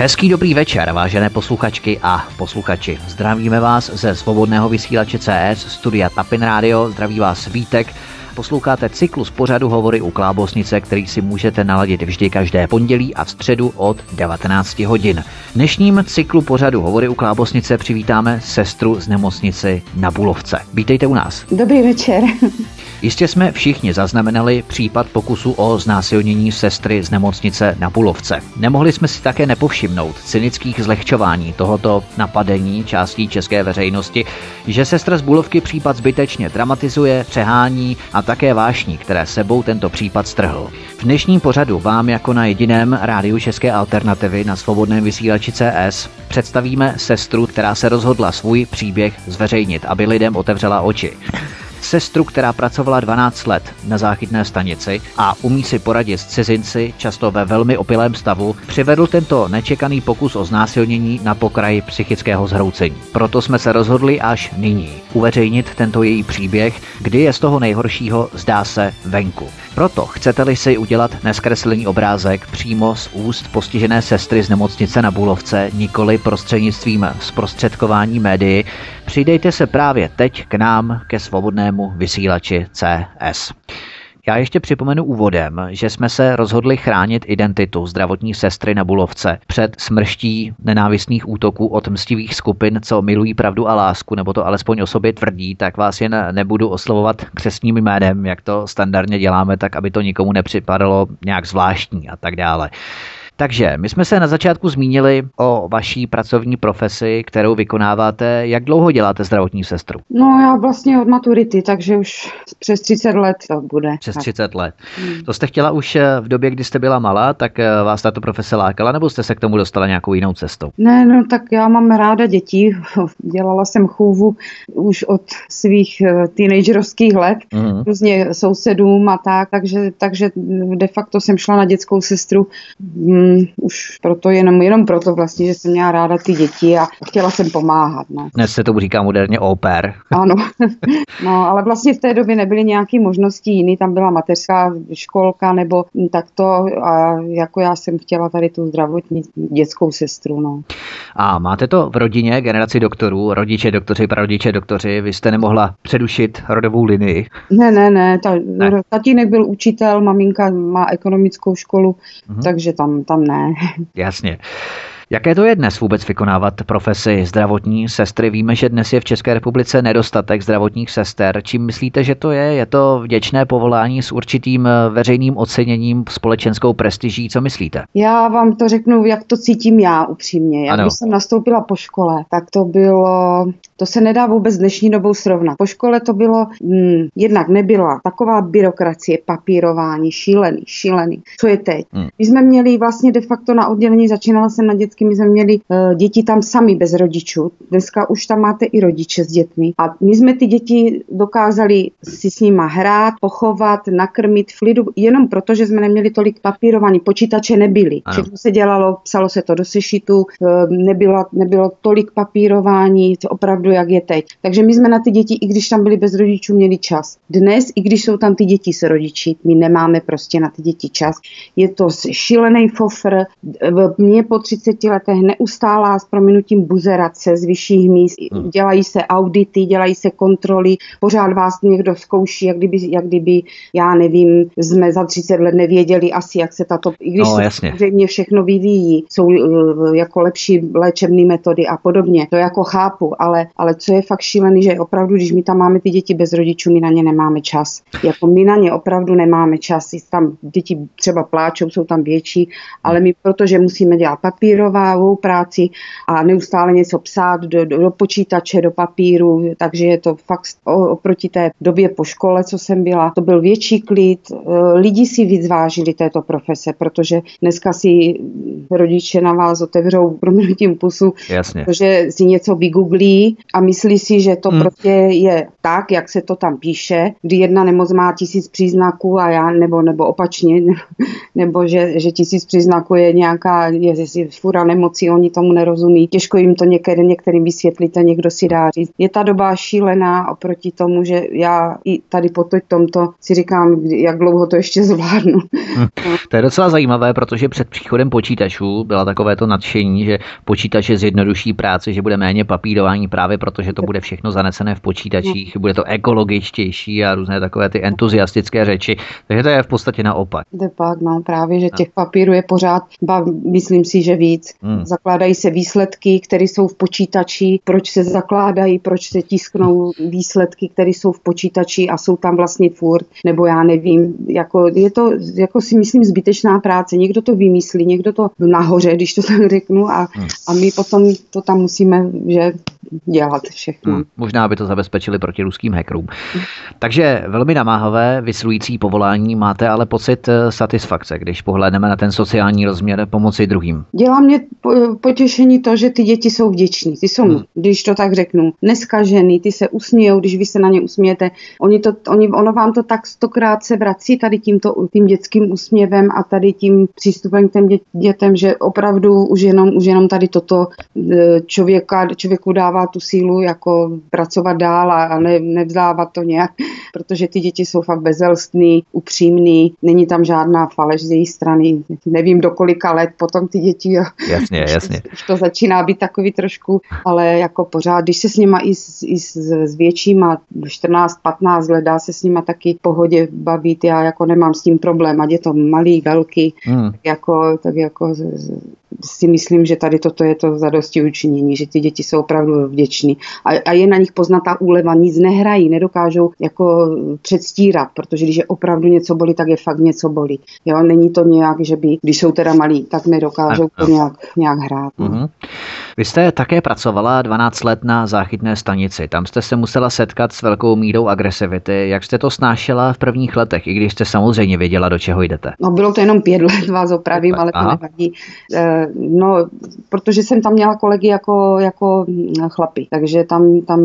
Hezký dobrý večer, vážené posluchačky a posluchači. Zdravíme vás ze svobodného vysílače CS, studia Tapin Radio, zdraví vás Vítek, Posloucháte cyklus pořadu Hovory u Klábosnice, který si můžete naladit vždy každé pondělí a v středu od 19 hodin. V dnešním cyklu pořadu Hovory u Klábosnice přivítáme sestru z nemocnici na Bulovce. Vítejte u nás. Dobrý večer. Jistě jsme všichni zaznamenali případ pokusu o znásilnění sestry z nemocnice na Bulovce. Nemohli jsme si také nepovšimnout cynických zlehčování tohoto napadení částí české veřejnosti, že sestra z Bulovky případ zbytečně dramatizuje, přehání a také vášní, které sebou tento případ strhl. V dnešním pořadu vám jako na jediném rádiu České alternativy na svobodném vysílači CS představíme sestru, která se rozhodla svůj příběh zveřejnit, aby lidem otevřela oči sestru, která pracovala 12 let na záchytné stanici a umí si poradit s cizinci, často ve velmi opilém stavu, přivedl tento nečekaný pokus o znásilnění na pokraji psychického zhroucení. Proto jsme se rozhodli až nyní uveřejnit tento její příběh, kdy je z toho nejhoršího zdá se venku. Proto chcete-li si udělat neskreslený obrázek přímo z úst postižené sestry z nemocnice na Bulovce, nikoli prostřednictvím zprostředkování médií, přidejte se právě teď k nám ke svobodnému vysílači CS. Já ještě připomenu úvodem, že jsme se rozhodli chránit identitu zdravotní sestry na Bulovce před smrští nenávistných útoků od mstivých skupin, co milují pravdu a lásku, nebo to alespoň o sobě tvrdí, tak vás jen nebudu oslovovat křesním jménem, jak to standardně děláme, tak aby to nikomu nepřipadalo nějak zvláštní a tak dále. Takže my jsme se na začátku zmínili o vaší pracovní profesi, kterou vykonáváte. Jak dlouho děláte zdravotní sestru? No já vlastně od maturity, takže už přes 30 let to bude. Přes 30 let. Hmm. To jste chtěla už eh, v době, kdy jste byla malá, tak eh, vás tato profese lákala, nebo jste se k tomu dostala nějakou jinou cestou? Ne, no tak já mám ráda děti. Dělala jsem chůvu už od svých eh, teenagerovských let, hmm. různě sousedům a tak, takže, takže de facto jsem šla na dětskou sestru hmm, už proto jenom, jenom proto vlastně, že jsem měla ráda ty děti a chtěla jsem pomáhat. No. Dnes se tomu říká moderně oper. Ano, no ale vlastně v té době nebyly nějaké možnosti jiný, tam byla mateřská školka nebo takto a jako já jsem chtěla tady tu zdravotní dětskou sestru. No. A máte to v rodině, generaci doktorů, rodiče doktoři, prarodiče doktoři, vy jste nemohla předušit rodovou linii? Ne, ne, ne, ta, ne. tatínek byl učitel, maminka má ekonomickou školu, mhm. takže tam, tam ne. Jasně. Jaké to je dnes vůbec vykonávat profesi zdravotní sestry? Víme, že dnes je v České republice nedostatek zdravotních sester. Čím myslíte, že to je? Je to vděčné povolání s určitým eh, veřejným oceněním, společenskou prestiží? Co myslíte? Já vám to řeknu, jak to cítím já upřímně. Jak když jsem nastoupila po škole, tak to bylo, to se nedá vůbec dnešní dobou srovnat. Po škole to bylo, hm, jednak nebyla taková byrokracie, papírování, šílený, šílený. Co je teď? Hmm. My jsme měli vlastně de facto na oddělení, začínala jsem na dětské my jsme měli uh, děti tam sami bez rodičů. Dneska už tam máte i rodiče s dětmi. A my jsme ty děti dokázali si s nima hrát, pochovat, nakrmit v klidu, jenom proto, že jsme neměli tolik papírovaní. Počítače nebyly. Všechno se dělalo, psalo se to do sešitu, uh, nebylo, nebylo tolik papírování, opravdu jak je teď. Takže my jsme na ty děti, i když tam byli bez rodičů, měli čas. Dnes, i když jsou tam ty děti s rodiči, my nemáme prostě na ty děti čas. Je to šílený fofr. Mně po 30 letech neustálá s prominutím buzerace z vyšších míst. Hmm. Dělají se audity, dělají se kontroly, pořád vás někdo zkouší, jak kdyby, jak kdyby, já nevím, jsme za 30 let nevěděli asi, jak se tato, i když no, se samozřejmě všechno vyvíjí, jsou uh, jako lepší léčebné metody a podobně, to jako chápu, ale, ale co je fakt šílený, že opravdu, když my tam máme ty děti bez rodičů, my na ně nemáme čas. Jako my na ně opravdu nemáme čas. Tam děti třeba pláčou, jsou tam větší, ale my, protože musíme dělat papírová, trvalou práci a neustále něco psát do, do, do počítače, do papíru, takže je to fakt oproti té době po škole, co jsem byla, to byl větší klid. E, lidi si víc vážili této profese, protože dneska si rodiče na vás otevřou proměnutím pusu, Jasně. protože si něco vygooglí a myslí si, že to hmm. prostě je tak, jak se to tam píše, kdy jedna nemoc má tisíc příznaků a já, nebo, nebo opačně, nebo že, že tisíc příznaků je nějaká, je, je fura nemocí, oni tomu nerozumí. Těžko jim to některý, některým vysvětlíte, někdo si dá říct. Je ta doba šílená oproti tomu, že já i tady po tomto si říkám, jak dlouho to ještě zvládnu. Hm. To je docela zajímavé, protože před příchodem počítačů byla takové to nadšení, že počítače zjednoduší práci, že bude méně papírování právě protože to bude všechno zanesené v počítačích, bude to ekologičtější a různé takové ty entuziastické řeči. Takže to je v podstatě naopak. De pak, no právě, že těch papírů je pořád, ba, myslím si, že víc. Hmm. Zakládají se výsledky, které jsou v počítači, proč se zakládají, proč se tisknou výsledky, které jsou v počítači a jsou tam vlastně furt, nebo já nevím, jako je to, jako si myslím, zbytečná práce. Někdo to vymyslí, někdo to nahoře, když to tak řeknu a, hmm. a my potom to tam musíme, že dělat všechno. Hmm, možná by to zabezpečili proti ruským hackerům. Takže velmi namáhavé, vyslující povolání, máte ale pocit eh, satisfakce, když pohledneme na ten sociální rozměr pomoci druhým. Dělá mě potěšení to, že ty děti jsou vděční. Ty jsou, hmm. když to tak řeknu, neskažený, ty se usmějou, když vy se na ně usmějete. Oni to, oni, ono vám to tak stokrát se vrací tady tímto tím dětským úsměvem a tady tím přístupem k těm dětem, že opravdu už jenom, už jenom tady toto eh, člověka, člověku dává dává tu sílu jako pracovat dál a ne, nevzdávat to nějak, protože ty děti jsou fakt bezelstný, upřímný, není tam žádná faleš z její strany. Nevím do kolika let potom ty děti. Jasně, jasně. Už to začíná být takový trošku, ale jako pořád, když se s nima i s, i s, s většíma, 14-15 let dá se s nima taky v pohodě bavit, já jako nemám s tím problém, ať je to malý, velký, hmm. jako, tak jako si myslím, že tady toto je to zadosti učinění, že ty děti jsou opravdu vděční. A, a je na nich poznat ta úleva, nic nehrají, nedokážou jako předstírat, protože když je opravdu něco bolí, tak je fakt něco bolí. Jo, není to nějak, že by, když jsou teda malí, tak nedokážou to nějak, nějak hrát. No. Mm-hmm. Vy jste také pracovala 12 let na záchytné stanici. Tam jste se musela setkat s velkou mírou agresivity. Jak jste to snášela v prvních letech, i když jste samozřejmě věděla, do čeho jdete? No bylo to jenom pět let, vás opravím, ale to Aha. nevadí. E, no, protože jsem tam měla kolegy jako, jako chlapy, takže tam, tam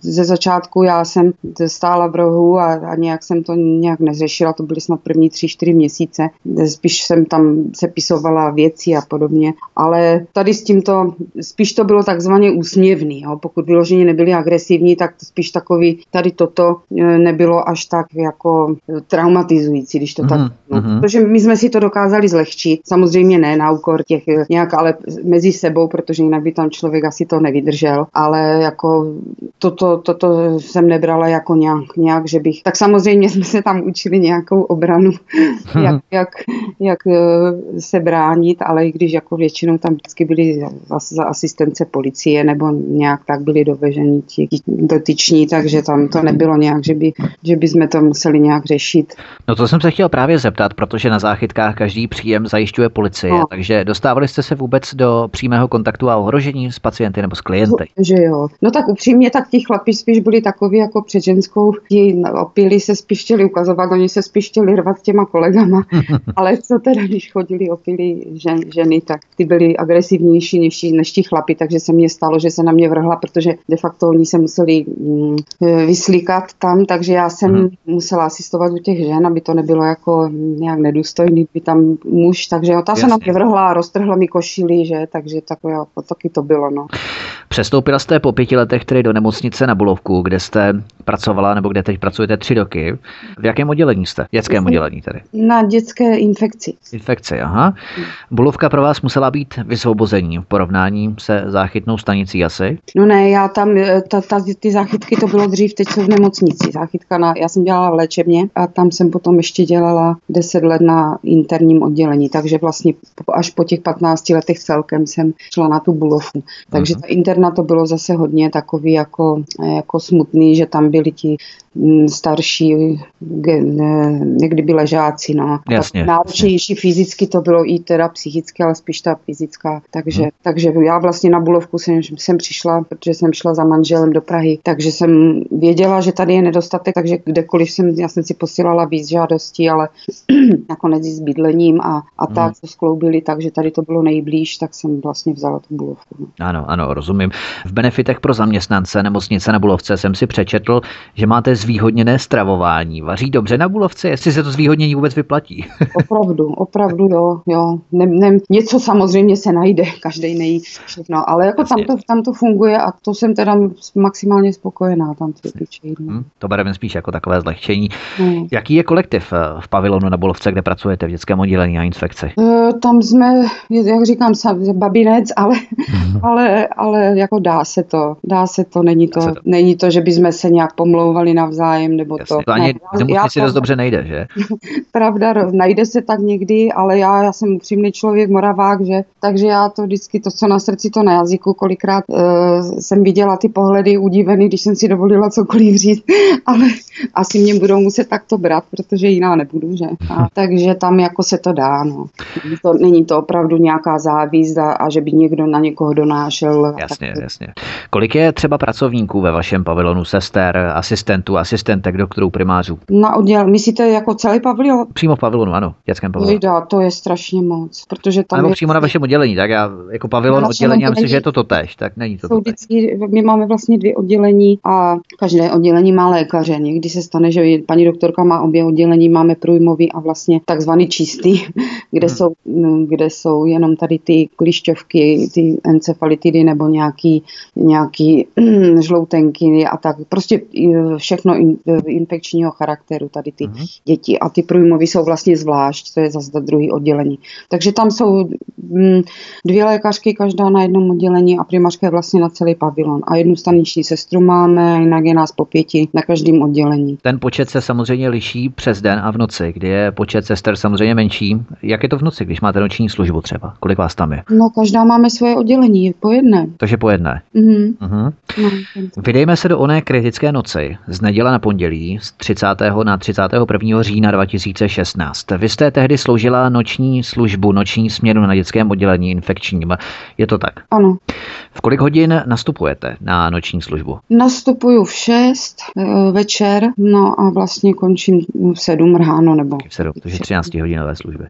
ze začátku já jsem stála v rohu a, a nějak jsem to nějak neřešila, to byly snad první tři, čtyři měsíce. Spíš jsem tam sepisovala věci a podobně, ale tady s tímto spíš to bylo takzvaně úsměvný. Jo. Pokud vyloženě nebyli agresivní, tak spíš takový, tady toto e, nebylo až tak jako traumatizující, když to mm-hmm. tak no. Protože my jsme si to dokázali zlehčit, samozřejmě ne na úkor těch nějak, ale mezi sebou, protože jinak by tam člověk asi to nevydržel, ale jako toto, toto jsem nebrala jako nějak, nějak, že bych, tak samozřejmě jsme se tam učili nějakou obranu, jak, jak, jak e, se bránit, ale i když jako většinou tam vždycky byli za asistence policie nebo nějak tak byli doveženi ti dotyční, takže tam to nebylo nějak, že by, že by jsme to museli nějak řešit. No to jsem se chtěl právě zeptat, protože na záchytkách každý příjem zajišťuje policie, no. takže dostávali jste se vůbec do přímého kontaktu a ohrožení s pacienty nebo s klienty? Že jo. No tak upřímně, tak ti chlapi spíš byli takový jako před ženskou, ti opili se spíš chtěli ukazovat, oni se spíš chtěli rvat s těma kolegama, ale co teda, když chodili opili žen, ženy, tak ty byly agresivnější než než, ti chlapi, takže se mně stalo, že se na mě vrhla, protože de facto oni se museli mm, vyslíkat tam, takže já jsem hmm. musela asistovat u těch žen, aby to nebylo jako nějak nedůstojný, by tam muž, takže ta Jasně. se na mě vrhla a roztrhla mi košily, že, takže takové, jako, taky to bylo. No. Přestoupila jste po pěti letech tedy do nemocnice na Bulovku, kde jste pracovala, nebo kde teď pracujete tři roky. V jakém oddělení jste? Dětském oddělení tedy? Na dětské infekci. Infekci, aha. Bulovka pro vás musela být vysvobození v porovnání se záchytnou stanicí asi? No ne, já tam, eh, ta, ta, ty záchytky to bylo dřív, teď jsou v nemocnici. Záchytka na, já jsem dělala v léčebně a tam jsem potom ještě dělala 10 let na interním oddělení, takže vlastně až po těch 15 letech celkem jsem šla na tu Bulovku. Takže uh-huh. ta interna to bylo zase hodně takový jako, jako smutný, že tam byli ti starší, někdy by ležáci, no. Jasně, náročnější jasně. fyzicky to bylo i teda psychicky, ale spíš ta fyzická. Takže, hmm. takže já vlastně na Bulovku jsem, jsem přišla, protože jsem šla za manželem do Prahy, takže jsem věděla, že tady je nedostatek, takže kdekoliv jsem, já jsem si posílala víc žádostí, ale nakonec s bydlením a, a tak hmm. to skloubili, takže tady to bylo nejblíž, tak jsem vlastně vzala tu Bulovku. No. Ano, ano, rozumím. V benefitech pro zaměstnance nemocnice na Bulovce jsem si přečetl, že máte zvýhodněné stravování. Vaří dobře na Bulovce, jestli se to zvýhodnění vůbec vyplatí. Opravdu, opravdu jo. jo. Ne, ne, něco samozřejmě se najde, každý nejí všechno, ale jako tam to, tam to funguje a to jsem teda maximálně spokojená tam co týče hmm, To bereme spíš jako takové zlehčení. Hmm. Jaký je kolektiv eh, v pavilonu na Bulovce, kde pracujete v dětském oddělení a infekci? E, tam jsme, jak říkám, babinec, ale, hmm. ale, ale jako dá se to, dá se to, není to, to. není to, že bychom se nějak pomlouvali navzájem, nebo Jasně, to. to ani ne, já, si dost dobře nejde, že? Pravda, najde se tak někdy, ale já, já jsem upřímný člověk, moravák, že, takže já to vždycky, to, co na srdci, to na jazyku, kolikrát uh, jsem viděla ty pohledy udivený, když jsem si dovolila cokoliv říct, ale asi mě budou muset takto brát, protože jiná nebudu, že? A, takže tam jako se to dá, no. To, není to opravdu nějaká závíst a, a že by někdo na někoho donášel. Jasně, tak... jasně. Kolik je třeba pracovníků ve vašem pavilonu, sester, asistentů, asistentek, doktorů, primářů? Na odděl, myslíte jako celý pavilon? Přímo v pavilonu, ano, v dětském pavilonu. Jda, to je strašně moc, protože tam Nebo je... přímo na vašem oddělení, tak já jako pavilon oddělení, já myslím, že je to totéž, tak není to totéž. Vždycky, my máme vlastně dvě oddělení a každé oddělení má lékaře. Někdy se stane, že paní doktorka má obě oddělení, máme průjmový a vlastně takzvaný čistý, kde, hmm. jsou, no, kde jsou jenom tady ty klišťovky, ty encefalitidy nebo nějaký, nějaký žloutenky a tak. Prostě všechno in, infekčního charakteru tady ty hmm. děti. A ty průjmový jsou vlastně zvlášť, to je zase druhý oddělení. Takže tam jsou mm, dvě lékařky, každá na jednom oddělení a primářka je vlastně na celý pavilon. A jednu staniční sestru máme, jinak je nás po pěti na každém oddělení. Ten počet se samozřejmě liší přes den a v noci, kdy je počet sester samozřejmě menší. Jak je to v noci, když máte noční službu třeba? Kolik vás tam je? No, každá máme svoje oddělení, po jedné. Takže po jedné. Mm-hmm. Mm-hmm. No, Vydejme se do oné kritické noci z neděle na pondělí z 30. na 31. října 2016. Vy jste tehdy sloužila noční službu, noční směru na dětském oddělení infekčním. Je to tak? Ano. V kolik hodin nastupujete na noční službu? Nastupuju v 6 eh, večer, no a vlastně končím v 7 ráno nebo... V 7, takže 13 hodinové služby.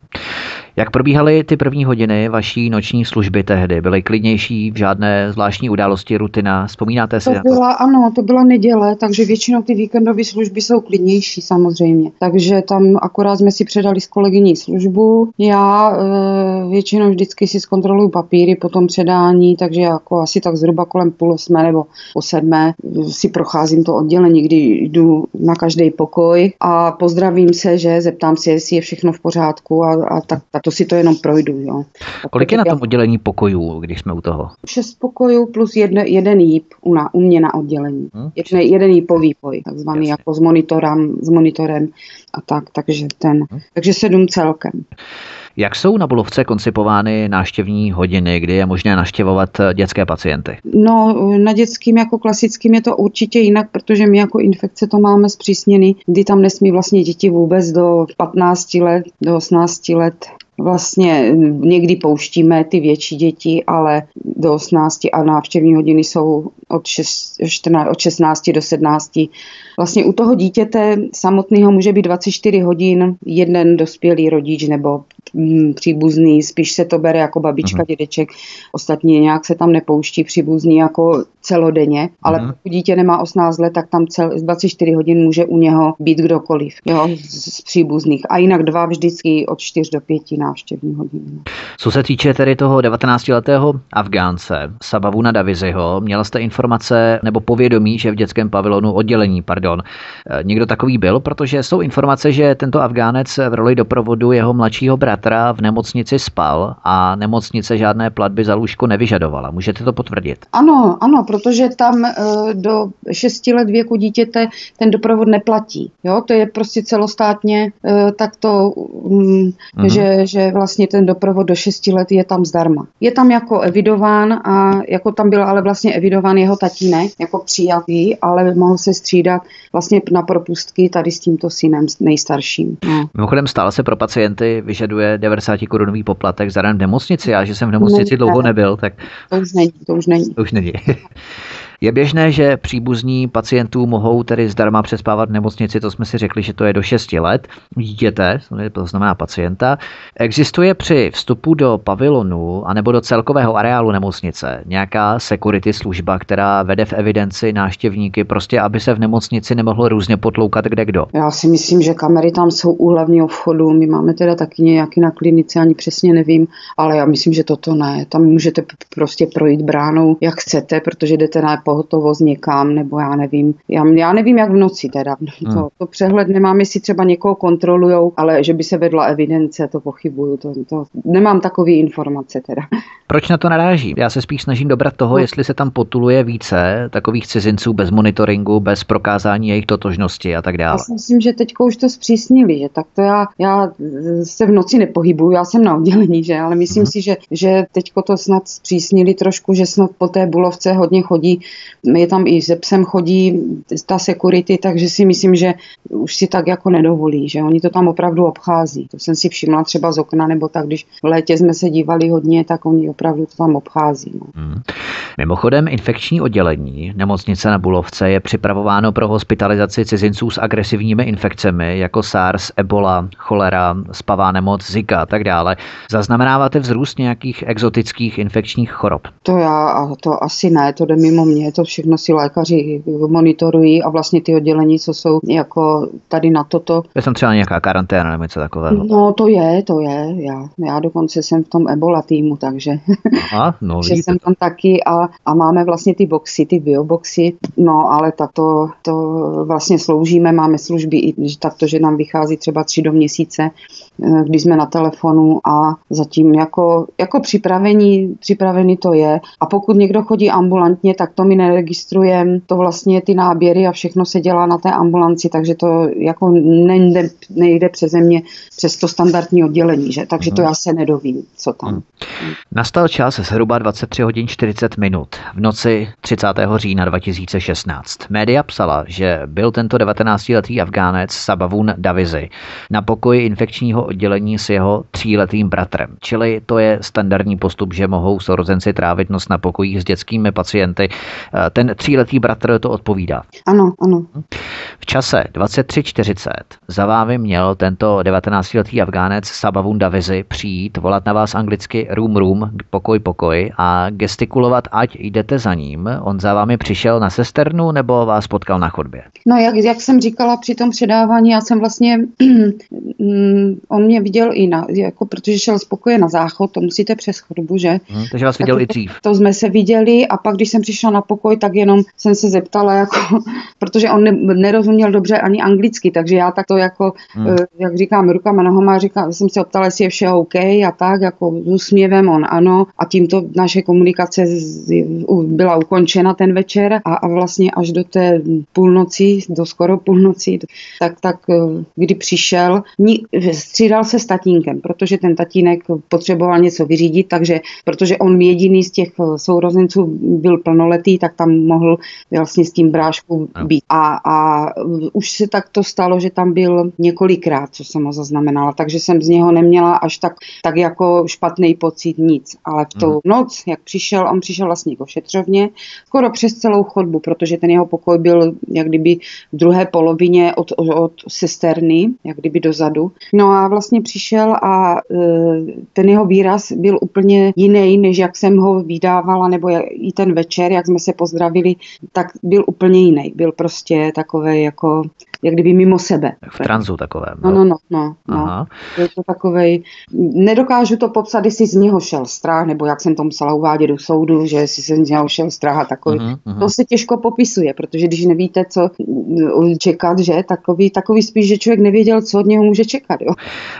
Jak probíhaly ty první hodiny vaší noční služby tehdy? Byly klidnější, v žádné zvláštní události, rutina? Vzpomínáte si? To byla, ano, to byla neděle, takže většinou ty víkendové služby jsou klidnější samozřejmě. Takže tam akorát jsme si předali s kolegyní službu. Já e, většinou vždycky si zkontroluju papíry po tom předání, takže jako asi tak zhruba kolem půl osmé nebo po sedmé si procházím to oddělení, kdy jdu na každý pokoj a pozdravím se, že zeptám se, jestli je všechno v pořádku a, a tak, tak to si to jenom projdu. Jo. Kolik je na tom oddělení pokojů, když jsme u toho? Šest pokojů plus jedne, jeden jíp u, na, u mě na oddělení. Hmm. Jeden, jeden jípový poj, takzvaný Jasně. jako s monitorem, s monitorem a tak, takže ten, hmm. takže sedm celkem. Jak jsou na Bulovce koncipovány náštěvní hodiny, kdy je možné naštěvovat dětské pacienty? No, na dětským jako klasickým je to určitě jinak, protože my jako infekce to máme zpřísněný, kdy tam nesmí vlastně děti vůbec do 15 let, do 18 let vlastně někdy pouštíme ty větší děti, ale do 18 a návštěvní hodiny jsou od, 6, 14, od 16 do 17. Vlastně u toho dítěte samotného může být 24 hodin jeden dospělý rodič nebo mm, příbuzný, spíš se to bere jako babička, uh-huh. dědeček, ostatně nějak se tam nepouští příbuzný jako celodenně, ale uh-huh. pokud dítě nemá 18 let, tak tam cel, 24 hodin může u něho být kdokoliv jo, z, z příbuzných. A jinak dva vždycky od 4 do 5 návštěvní hodin. Co se týče tedy toho 19-letého Afgánce, Sabavuna Daviziho, měla jste informace nebo povědomí, že v dětském pavilonu oddělení, pardon, eh, někdo takový byl, protože jsou informace, že tento Afgánec v roli doprovodu jeho mladšího bratra v nemocnici spal a nemocnice žádné platby za lůžko nevyžadovala. Můžete to potvrdit? Ano, ano, protože tam eh, do 6 let věku dítěte ten doprovod neplatí. Jo, to je prostě celostátně eh, takto, mm, mhm. že, že vlastně ten doprovod do 6 let je tam zdarma. Je tam jako evidován a jako tam byl ale vlastně evidován jeho tatínek jako přijatý, ale mohl se střídat vlastně na propustky tady s tímto synem nejstarším. No. Mimochodem stále se pro pacienty vyžaduje 90 korunový poplatek za den v nemocnici. Já, že jsem v nemocnici ne, dlouho nebyl, tak... To už není, to už není. To už není. Je běžné, že příbuzní pacientů mohou tedy zdarma přespávat v nemocnici, to jsme si řekli, že to je do 6 let dítěte, to znamená pacienta. Existuje při vstupu do pavilonu anebo do celkového areálu nemocnice nějaká security služba, která vede v evidenci náštěvníky, prostě aby se v nemocnici nemohlo různě potloukat kde kdo? Já si myslím, že kamery tam jsou u hlavního vchodu. My máme teda taky nějaký na klinice, ani přesně nevím, ale já myslím, že toto ne. Tam můžete prostě projít bránou, jak chcete, protože jdete na pohotovost někam, nebo já nevím. Já, já nevím, jak v noci teda. Hmm. To, to přehled nemám, jestli třeba někoho kontrolujou, ale že by se vedla evidence, to pochybuju. To, to, nemám takové informace teda. Proč na to naráží? Já se spíš snažím dobrat toho, no. jestli se tam potuluje více takových cizinců bez monitoringu, bez prokázání jejich totožnosti a tak dále. Já si myslím, že teď už to zpřísnili, že tak to já, já se v noci nepohybuju, já jsem na oddělení, že, ale myslím hmm. si, že, že teď to snad zpřísnili trošku, že snad po té bulovce hodně chodí, je tam i ze psem chodí ta security, takže si myslím, že už si tak jako nedovolí, že oni to tam opravdu obchází. To jsem si všimla třeba z okna, nebo tak, když v létě jsme se dívali hodně, tak oni opravdu to tam obchází. No. Hmm. Mimochodem infekční oddělení nemocnice na Bulovce je připravováno pro hospitalizaci cizinců s agresivními infekcemi jako SARS, Ebola, cholera, spavá nemoc, Zika a tak dále. Zaznamenáváte vzrůst nějakých exotických infekčních chorob? To já, to asi ne, to jde mimo mě, to všechno si lékaři monitorují a vlastně ty oddělení, co jsou jako tady na toto. Je tam třeba nějaká karanténa nebo něco takového? No to je, to je, já, já dokonce jsem v tom Ebola týmu, takže Aha, no, že jsem tam taky a, a máme vlastně ty boxy, ty bioboxy, no ale tak to, to vlastně sloužíme, máme služby i takto, že nám vychází třeba tři do měsíce, když jsme na telefonu a zatím jako, jako připravení, připravený to je. A pokud někdo chodí ambulantně, tak to my neregistrujeme, to vlastně ty náběry a všechno se dělá na té ambulanci, takže to jako nejde, nejde přeze mě přes to standardní oddělení, že? takže to mhm. já se nedovím, co tam. Hmm. Nastal čas zhruba 23 hodin 40 minut v noci 30. října 2016. Média psala, že byl tento 19-letý Afgánec Sabavun Davizi na pokoji infekčního oddělení s jeho tříletým bratrem. Čili to je standardní postup, že mohou sourozenci trávit noc na pokojích s dětskými pacienty. Ten tříletý bratr to odpovídá. Ano, ano. V čase 23.40 za vámi měl tento 19-letý Afgánec Sabavun Davizi přijít, volat na vás anglicky room room, pokoj pokoj a gestikulovat, ať jdete za ním. On za vámi přišel na sesternu nebo vás potkal na chodbě? No jak, jak jsem říkala při tom předávání, já jsem vlastně, mm, on mě viděl i na, jako protože šel z pokoje na záchod, to musíte přes chodbu, že? Hmm, takže vás viděl tak, i dřív. To, jsme se viděli a pak, když jsem přišla na pokoj, tak jenom jsem se zeptala, jako, protože on ne, nerozuměl dobře ani anglicky, takže já tak to jako, hmm. jak říkám, rukama, nohama, říkám, jsem se optala, jestli je vše OK a tak, jako s úsměvem, on ano a tímto naše komunikace byla ukončena ten večer a, a vlastně až do té půlnoci, do skoro půlnoci, tak, tak eh, kdy přišel, střídal se s tatínkem, protože ten tatínek potřeboval něco vyřídit, takže protože on jediný z těch eh, sourozenců byl plnoletý, tak tam mohl vlastně s tím bráškou být. A, a už se tak to stalo, že tam byl několikrát, co jsem ho zaznamenala, takže jsem z něho neměla až tak, tak jako špatný pocit nic. Ale v tu mm. noc, jak přišel, on přišel vlastně k ošetřovně, skoro přes celou chodbu, protože ten jeho pokoj byl jak kdyby v druhé polovině od, od sesterny, jak kdyby dozadu. No a vlastně přišel a e, ten jeho výraz byl úplně jiný, než jak jsem ho vydávala, nebo i ten večer, jak jsme se pozdravili, tak byl úplně jiný. Byl prostě takový jako jak kdyby mimo sebe. V tranzu takovém. No, no, no, no. no. Je to takovej, nedokážu to popsat, jestli z něho šel strach, nebo jak jsem to musela uvádět do soudu, že jestli se z něho šel strach a takový. Uh-huh, uh-huh. To se těžko popisuje, protože když nevíte, co čekat, že takový, takový spíš, že člověk nevěděl, co od něho může čekat. Jo.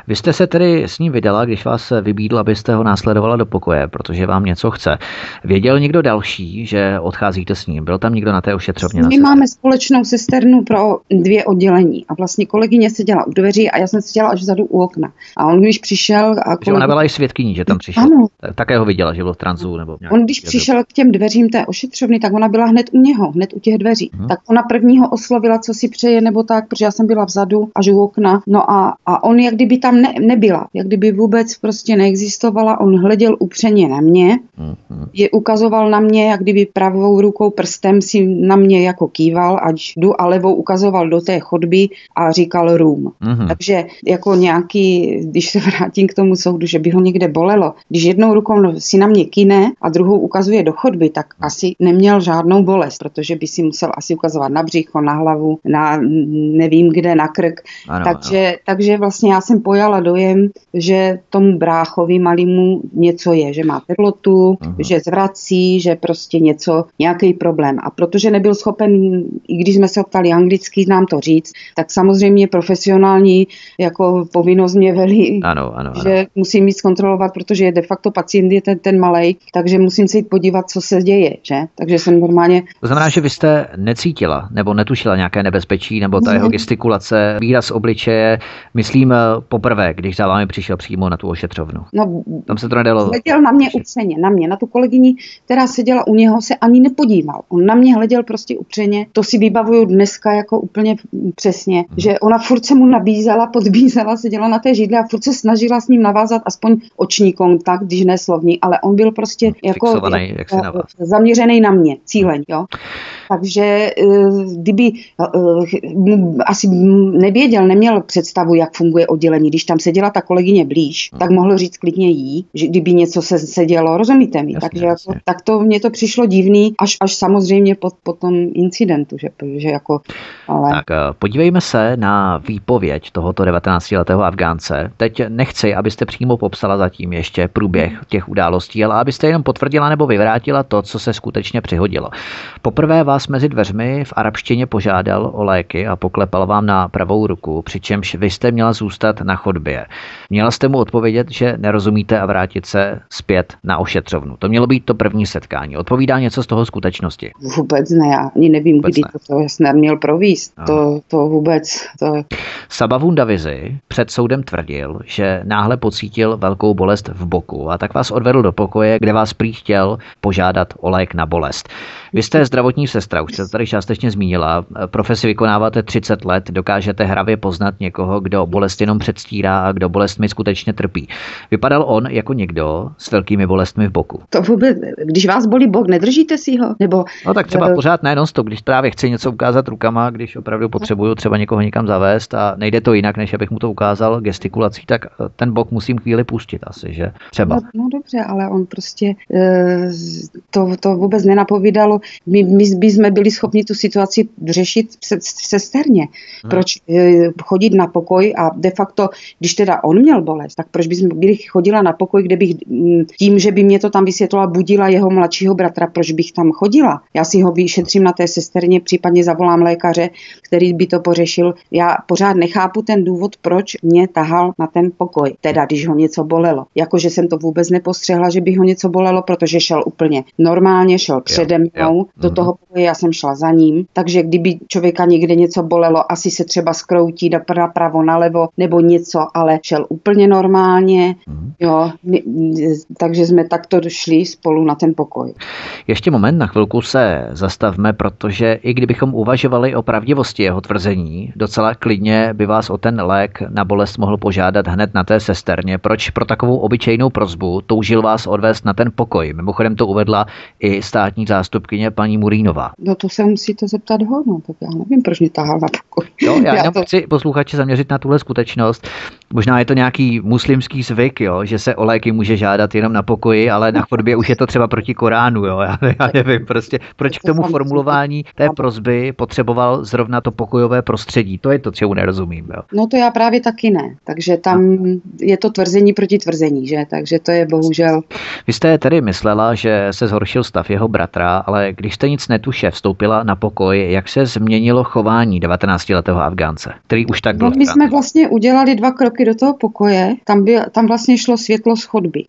Vy jste se tedy s ním vydala, když vás vybídl, abyste ho následovala do pokoje, protože vám něco chce. Věděl někdo další, že odcházíte s ním? Byl tam někdo na té ošetřovně? My máme společnou sesternu pro dvě oddělení. A vlastně kolegyně seděla u dveří a já jsem seděla až vzadu u okna. A on když přišel... A kolegyně... Že ona byla i svědkyní, že tam přišel. Ano. Také ho viděla, že byl v tranzu. Nebo on když přišel k těm dveřím té ošetřovny, tak ona byla hned u něho, hned u těch dveří. Hmm. Tak ona prvního oslovila, co si přeje nebo tak, protože já jsem byla vzadu až u okna. No a, a on jak kdyby tam ne, nebyla, jak kdyby vůbec prostě neexistovala, on hleděl upřeně na mě Mm-hmm. Je ukazoval na mě, jak kdyby pravou rukou prstem si na mě jako kýval, ať jdu a levou ukazoval do té chodby a říkal room. Mm-hmm. Takže jako nějaký, když se vrátím k tomu soudu, že by ho někde bolelo, když jednou rukou si na mě kine a druhou ukazuje do chodby, tak asi neměl žádnou bolest, protože by si musel asi ukazovat na břicho, na hlavu, na nevím kde, na krk. Ano, takže, ano. takže vlastně já jsem pojala dojem, že tomu bráchovi malému něco je, že má teplotu, uh-huh. že zvrací, že prostě něco, nějaký problém. A protože nebyl schopen, i když jsme se ptali anglicky, nám to říct, tak samozřejmě profesionální jako povinnost mě velí, ano, ano, ano. že musím mít zkontrolovat, protože de facto pacient je ten, ten malej, takže musím se jít podívat, co se děje, že? Takže jsem normálně... To znamená, že vy jste necítila nebo netušila nějaké nebezpečí, nebo ta jeho gestikulace, výraz obličeje, myslím eh, poprvé, když za vámi přišel přímo na tu ošetřovnu. No, Tam se to nedalo. Hleděl na mě upřeně, na mě, na tu kolegyni, která seděla u něho, se ani nepodíval. On na mě hleděl prostě upřeně. To si vybavuju dneska jako úplně přesně, hmm. že ona furt se mu nabízela, podbízela, seděla na té židli a furt se snažila s ním navázat aspoň oční kontakt, když ne slovní, ale on byl prostě jako Fixovaný, jak na zaměřený na mě, cíleň, jo. Takže eh, kdyby eh, asi nevěděl, neměl představu, jak funguje oddělení, když tam seděla ta kolegyně blíž, hmm. tak mohl říct klidně jí, že kdyby něco se, se dělo, rozumíte mi? Jasně, Takže jasně. Jako, tak to mně to přišlo divný, až, až samozřejmě po, po tom incidentu, že, že jako, ale... Tak eh, podívejme se na výpověď tohoto 19-letého Afgánce. Teď nechci, abyste přímo popsala zatím ještě průběh těch událostí, ale abyste jenom potvrdila nebo vyvrátila to, co se skutečně přihodilo. Poprvé vás mezi dveřmi v arabštině požádal o léky a poklepal vám na pravou ruku, přičemž vy jste měla zůstat na chodbě. Měla jste mu odpovědět, že nerozumíte a vrátit se zpět na ošetřovnu. To mělo být to první setkání. Odpovídá něco z toho skutečnosti? Vůbec ne, já ani nevím, vůbec kdy ne. to, to snad měl províst. To, to vůbec. To... Sabavun Davizi před soudem tvrdil, že náhle pocítil velkou bolest v boku a tak vás odvedl do pokoje, kde vás prý chtěl požádat o lék na bolest. Vy jste zdravotní sestra, už jste to tady částečně zmínila. Profesi vykonáváte 30 let, dokážete hravě poznat někoho, kdo bolest jenom předstírá a kdo bolestmi skutečně trpí. Vypadal on jako někdo s velkými bolestmi v boku. To vůbec, když vás bolí bok, nedržíte si ho? Nebo, no tak třeba uh, pořád ne stop, když právě chci něco ukázat rukama, když opravdu potřebuju třeba někoho někam zavést a nejde to jinak, než abych mu to ukázal gestikulací, tak eh, ten bok musím chvíli pustit asi, že? Třeba. No, no dobře, ale on prostě uh, to, to vůbec nenapovídalo my, my bychom byli schopni tu situaci řešit sesterně. Hmm. Proč e, chodit na pokoj a de facto, když teda on měl bolest, tak proč bychom byli chodila na pokoj, kde bych tím, že by mě to tam vysvětlila, budila jeho mladšího bratra, proč bych tam chodila? Já si ho vyšetřím na té sesterně, případně zavolám lékaře, který by to pořešil. Já pořád nechápu ten důvod, proč mě tahal na ten pokoj, teda když ho něco bolelo. Jakože jsem to vůbec nepostřehla, že by ho něco bolelo, protože šel úplně normálně, šel přede mnou, jo, jo do mhm. toho pokoje, já jsem šla za ním, takže kdyby člověka někde něco bolelo, asi se třeba skroutí do pravo, nalevo nebo něco, ale šel úplně normálně, mhm. jo, takže jsme takto došli spolu na ten pokoj. Ještě moment, na chvilku se zastavme, protože i kdybychom uvažovali o pravdivosti jeho tvrzení, docela klidně by vás o ten lék na bolest mohl požádat hned na té sesterně. Proč pro takovou obyčejnou prozbu toužil vás odvést na ten pokoj? Mimochodem to uvedla i státní zástupkyně paní Murínová. No to se musíte zeptat ho, no, tak já nevím, proč mě tahal na pokoj. Jo, já, já jenom to... chci posluchače zaměřit na tuhle skutečnost. Možná je to nějaký muslimský zvyk, jo, že se o léky může žádat jenom na pokoji, ale na chodbě už je to třeba proti Koránu, jo, já, já nevím, prostě proč k tomu formulování té prozby potřeboval zrovna to pokojové prostředí, to je to, čemu nerozumím, jo. No to já právě taky ne, takže tam je to tvrzení proti tvrzení, že, takže to je bohužel. Vy jste tedy myslela, že se zhoršil stav jeho bratra, ale když jste nic netuše vstoupila na pokoj, jak se změnilo chování 19-letého Afgánce, který už tak byl. No, my jsme vlastně udělali dva kroky do toho pokoje, tam, byl, tam vlastně šlo světlo z chodby.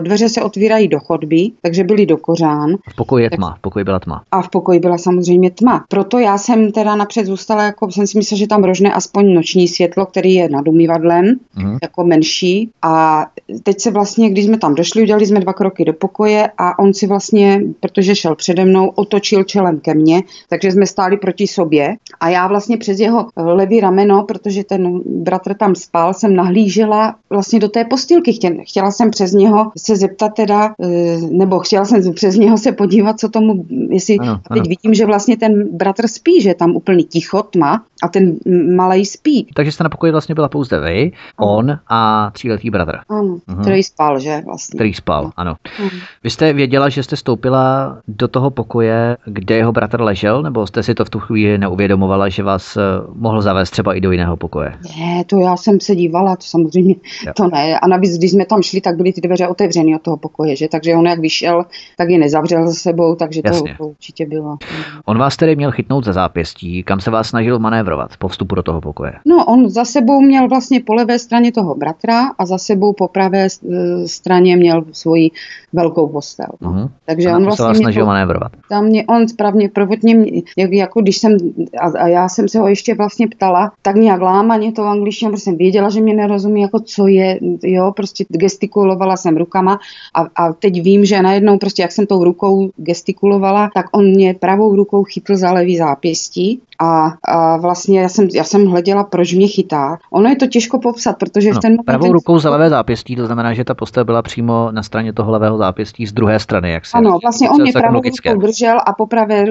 Dveře se otvírají do chodby, takže byly do kořán. V pokoji je tma, v pokoji byla tma. A v pokoji byla samozřejmě tma. Proto já jsem teda napřed zůstala, jako jsem si myslela, že tam rožne aspoň noční světlo, který je nad umývadlem, mm. jako menší. A teď se vlastně, když jsme tam došli, udělali jsme dva kroky do pokoje a on si vlastně, protože šel přede mnou, otočil čelem ke mně, takže jsme stáli proti sobě a já vlastně přes jeho levý rameno, protože ten bratr tam spal, jsem nahlížela vlastně do té postýlky. Chtěla jsem přes něho se zeptat teda, eh, nebo chtěla jsem přes něho se podívat, co tomu, jestli ano, ano. teď vidím, že vlastně ten bratr spí, že tam úplný ticho, tma a ten malý spí. Takže jste na pokoji vlastně byla pouze vy, on a tříletý bratr. Ano, mhm. který spal, že vlastně. Který spal, ano. Mhm. Vy jste věděla, že jste stoupila do toho pokoje, kde jeho bratr ležel, nebo jste si to v tu chvíli neuvědomovala, že vás eh, mohl zavést třeba i do jiného pokoje? Ne, to já jsem se dívala, to samozřejmě, jo. to ne. A navíc, když jsme tam šli, tak byly ty dveře otevřeny od toho pokoje, že? Takže on jak vyšel, tak je nezavřel za sebou, takže to, to určitě bylo. On vás tedy měl chytnout za zápěstí, kam se vás snažil manévrovat po vstupu do toho pokoje? No, on za sebou měl vlastně po levé straně toho bratra a za sebou po pravé eh, straně měl svoji velkou postel. Uh-huh. Takže a on vlastně se snažil manévrovat. Tam mě, on správně prvotně, jak, jako když jsem, a, a, já jsem se ho ještě vlastně ptala, tak nějak lámaně to angličtině, protože jsem věděla, že mě nerozumí, jako co je, jo, prostě gestikulovala jsem rukama a, a teď vím, že najednou prostě, jak jsem tou rukou gestikulovala, tak on mě pravou rukou chytl za levý zápěstí a, a vlastně já jsem, já jsem hleděla, proč mě chytá. Ono je to těžko popsat, protože no, v ten moment... Pravou rukou za levé zápěstí, to znamená, že ta postel byla přímo na straně toho levého zápěstí z druhé strany, jak se Ano, vlastně on mě pravou rukou držel a po pravé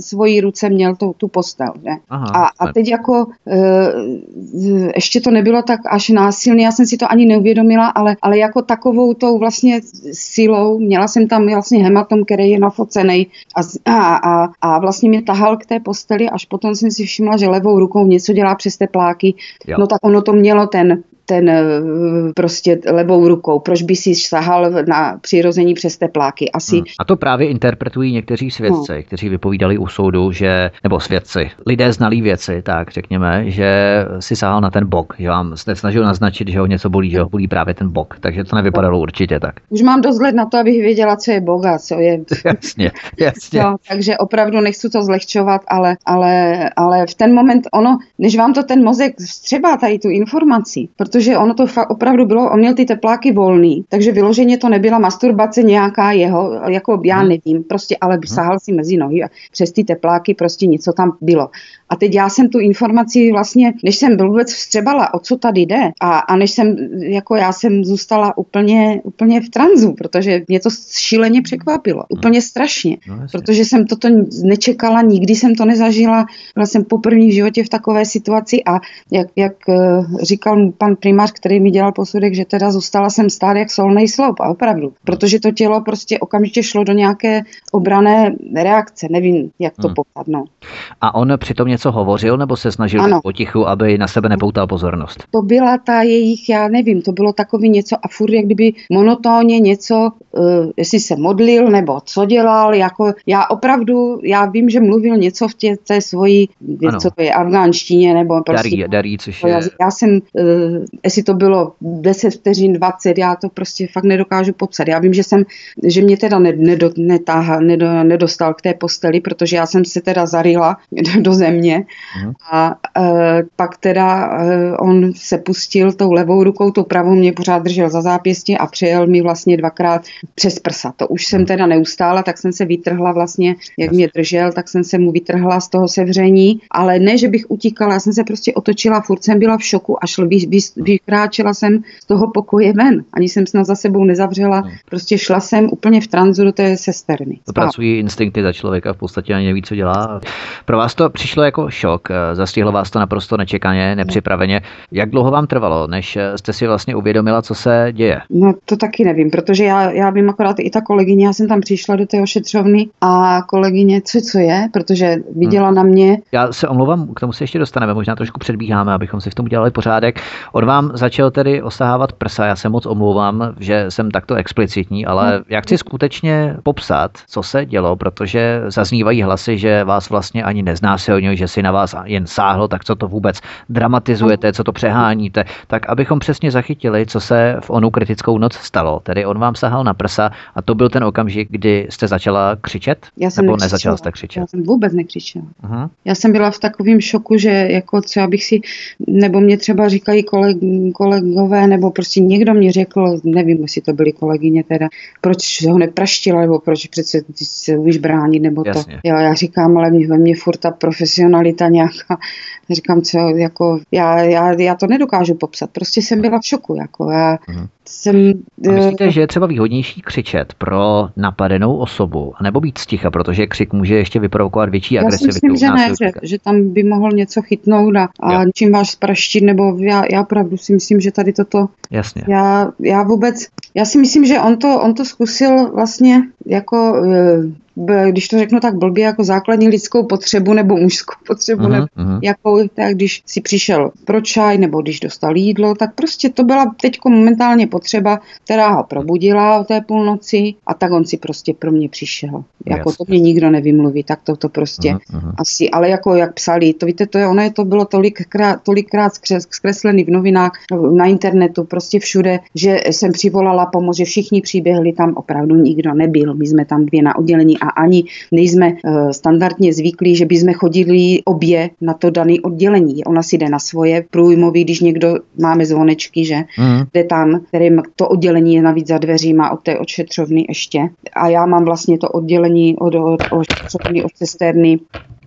svojí ruce měl tu, tu postel. Ne? Aha, a, a teď jako e, ještě to nebylo tak až násilné, já jsem si to ani neuvědomila, ale, ale jako takovou tou vlastně silou, měla jsem tam vlastně hematom, který je nafocený a, a, a, a vlastně mě tahal k té posteli až potom jsem si všimla, že levou rukou něco dělá přes tepláky. Jo. No tak ono to mělo ten ten eh, prostě levou rukou. Proč by si sahal na přirození přes tepláky? Asi. Hmm. A to právě interpretují někteří svědci, hmm. kteří vypovídali u soudu, že, nebo svědci, lidé znalí věci, tak řekněme, že si sahal na ten bok, že vám jste snažil naznačit, že ho něco bolí, že ho bolí právě ten bok, takže to nevypadalo určitě tak. Už mám dost let na to, abych věděla, co je bok a co je. jasně, jasně. No, takže opravdu nechci to zlehčovat, ale, ale, ale v ten moment ono, než vám to ten mozek vstřebá tady tu informaci, protože protože ono to fakt opravdu bylo, on měl ty tepláky volný, takže vyloženě to nebyla masturbace nějaká jeho, jako já hmm. nevím, prostě, ale hmm. sahal si mezi nohy a přes ty tepláky prostě něco tam bylo. A teď já jsem tu informaci vlastně, než jsem vůbec vstřebala, o co tady jde, a, a než jsem, jako já jsem zůstala úplně, úplně v tranzu, protože mě to šíleně překvapilo, hmm. úplně strašně, no, protože jsem toto nečekala, nikdy jsem to nezažila, byla jsem poprvé v životě v takové situaci a jak, jak eh, říkal pan primář, který mi dělal posudek, že teda zůstala jsem stát jak solný sloup a opravdu, protože to tělo prostě okamžitě šlo do nějaké obrané reakce, nevím, jak to hmm. popsat. No. A on přitom něco hovořil nebo se snažil ano. potichu, aby na sebe nepoutal pozornost? To byla ta jejich, já nevím, to bylo takový něco a furt jak kdyby monotónně něco, uh, jestli se modlil nebo co dělal, jako já opravdu, já vím, že mluvil něco v tě, té svojí, co to je, afgánštině nebo prostě. Darí, darí, což je... Já jsem uh, jestli to bylo 10 vteřin, 20, já to prostě fakt nedokážu popsat. Já vím, že jsem, že mě teda nedo, netáha, nedo, nedostal k té posteli, protože já jsem se teda zarila do, země mm. a e, pak teda e, on se pustil tou levou rukou, tou pravou mě pořád držel za zápěstí a přejel mi vlastně dvakrát přes prsa. To už jsem mhm. teda neustála, tak jsem se vytrhla vlastně, jak mě držel, tak jsem se mu vytrhla z toho sevření, ale ne, že bych utíkala, já jsem se prostě otočila, furt jsem byla v šoku a šl, vy, vy, vykráčela jsem z toho pokoje ven. Ani jsem snad za sebou nezavřela. Hmm. Prostě šla jsem úplně v tranzu do té sesterny. To pracují instinkty za člověka, v podstatě ani neví, co dělá. Pro vás to přišlo jako šok. Zastihlo vás to naprosto nečekaně, nepřipraveně. Jak dlouho vám trvalo, než jste si vlastně uvědomila, co se děje? No to taky nevím, protože já, já vím akorát i ta kolegyně, já jsem tam přišla do té ošetřovny a kolegyně, co, co je, protože viděla hmm. na mě. Já se omlouvám, k tomu se ještě dostaneme, možná trošku předbíháme, abychom si v tom udělali pořádek. On vám začal tedy osahávat prsa, já se moc omlouvám, že jsem takto explicitní, ale no. jak chci skutečně popsat, co se dělo, protože zaznívají hlasy, že vás vlastně ani neznásilňuje, že si na vás jen sáhlo, tak co to vůbec dramatizujete, co to přeháníte, tak abychom přesně zachytili, co se v onu kritickou noc stalo. Tedy on vám sahal na prsa a to byl ten okamžik, kdy jste začala křičet? Já jsem nebo nezačala jste křičet? Já jsem vůbec nekřičela. Uh-huh. Já jsem byla v takovém šoku, že jako co já bych si, nebo mě třeba říkají kolegy, kolegové, nebo prostě někdo mě řekl, nevím, jestli to byly kolegyně teda, proč ho nepraštila, nebo proč přece se umíš bránit, nebo Jasně. to. Jo, já říkám, ale mě, ve mně furt ta profesionalita nějaká, říkám, co, jako, já, já, já to nedokážu popsat, prostě jsem byla v šoku, jako, já hmm. jsem... A myslíte, uh, že je třeba výhodnější křičet pro napadenou osobu, nebo být sticha, protože křik může ještě vyprovokovat větší agresivitu? Já myslím, že ne, že, že tam by mohl něco chytnout a, a čím vás spraštit, nebo já, já pravdu si myslím, že tady toto... Jasně. Já, já vůbec, já si myslím, že on to, on to zkusil vlastně jako eh, když to řeknu tak blbě, jako základní lidskou potřebu nebo mužskou potřebu, uh-huh, nebo uh-huh. jako tak, když si přišel pro čaj nebo když dostal jídlo, tak prostě to byla teď momentálně potřeba, která ho probudila o té půlnoci a tak on si prostě pro mě přišel. Jako to mě nikdo nevymluví, tak to, to prostě uh-huh. asi, ale jako jak psali, to víte, to je, ono je to bylo tolikrát, tolikrát zkreslený v novinách, na internetu, prostě všude, že jsem přivolala pomoc, že všichni přiběhli, tam opravdu nikdo nebyl, my jsme tam dvě na oddělení a ani nejsme uh, standardně zvyklí, že bychom chodili obě na to dané oddělení. Ona si jde na svoje průjmový, když někdo máme zvonečky, že mm. jde tam, kterým to oddělení je navíc za dveřima od té odšetřovny ještě. A já mám vlastně to oddělení od, od, od odšetřovny, od cesterny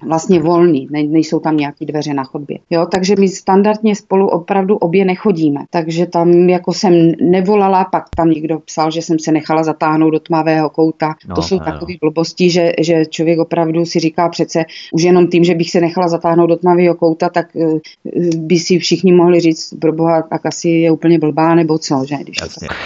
vlastně volný, ne, nejsou tam nějaké dveře na chodbě. Jo, takže my standardně spolu opravdu obě nechodíme. Takže tam jako jsem nevolala, pak tam někdo psal, že jsem se nechala zatáhnout do tmavého kouta. No, to jsou no, takové blbosti, že, že člověk opravdu si říká přece, už jenom tím, že bych se nechala zatáhnout do tmavého kouta, tak uh, by si všichni mohli říct, pro boha, tak asi je úplně blbá nebo co, že? Když Jasně. to tak...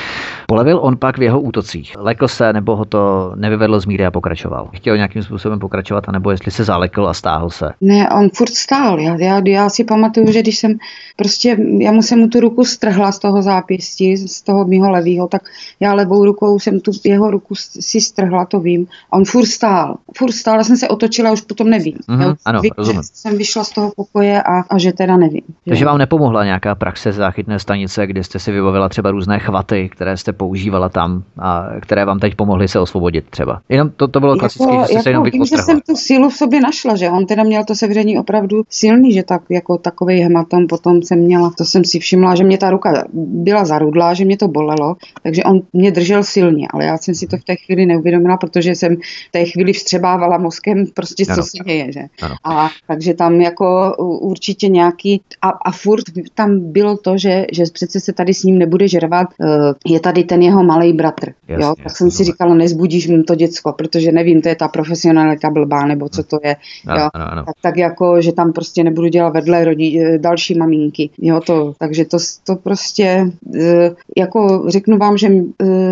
Polevil on pak v jeho útocích. Lekl se, nebo ho to nevyvedlo z míry a pokračoval? Chtěl nějakým způsobem pokračovat, anebo jestli se zalekl a stáhl se? Ne, on furt stál. Já, já, já si pamatuju, že když jsem prostě, já mu jsem mu tu ruku strhla z toho zápěstí, z toho mýho levýho, tak já levou rukou jsem tu jeho ruku si strhla, to vím. A on furt stál. Furt stál, já jsem se otočila, už potom nevím. Mm-hmm, já ano, vím, rozumím. jsem vyšla z toho pokoje a, a že teda nevím. Takže že? vám nepomohla nějaká praxe záchytné stanice, kde jste si vybavila třeba různé chvaty, které jste používala tam a které vám teď pomohly se osvobodit třeba. Jenom to, to bylo klasické, jako, že jste jako, se jenom vím, že jsem tu sílu v sobě našla, že on teda měl to sevření opravdu silný, že tak jako takový hematom potom jsem měla. To jsem si všimla, že mě ta ruka byla zarudlá, že mě to bolelo, takže on mě držel silně, ale já jsem si to v té chvíli neuvědomila, protože jsem v té chvíli vstřebávala mozkem prostě, co ano. se děje, že. Ano. A takže tam jako určitě nějaký a, a furt tam bylo to, že, že přece se tady s ním nebude žervat, uh, je tady ten jeho malý bratr. Jasně, jo? Tak jsem si říkala, nezbudíš mu to děcko, protože nevím, to je ta profesionalita blbá, nebo co to je. Ano, jo? Ano, ano. Tak, tak, jako, že tam prostě nebudu dělat vedle rodí, eh, další maminky. Jo, to, takže to, to prostě, eh, jako řeknu vám, že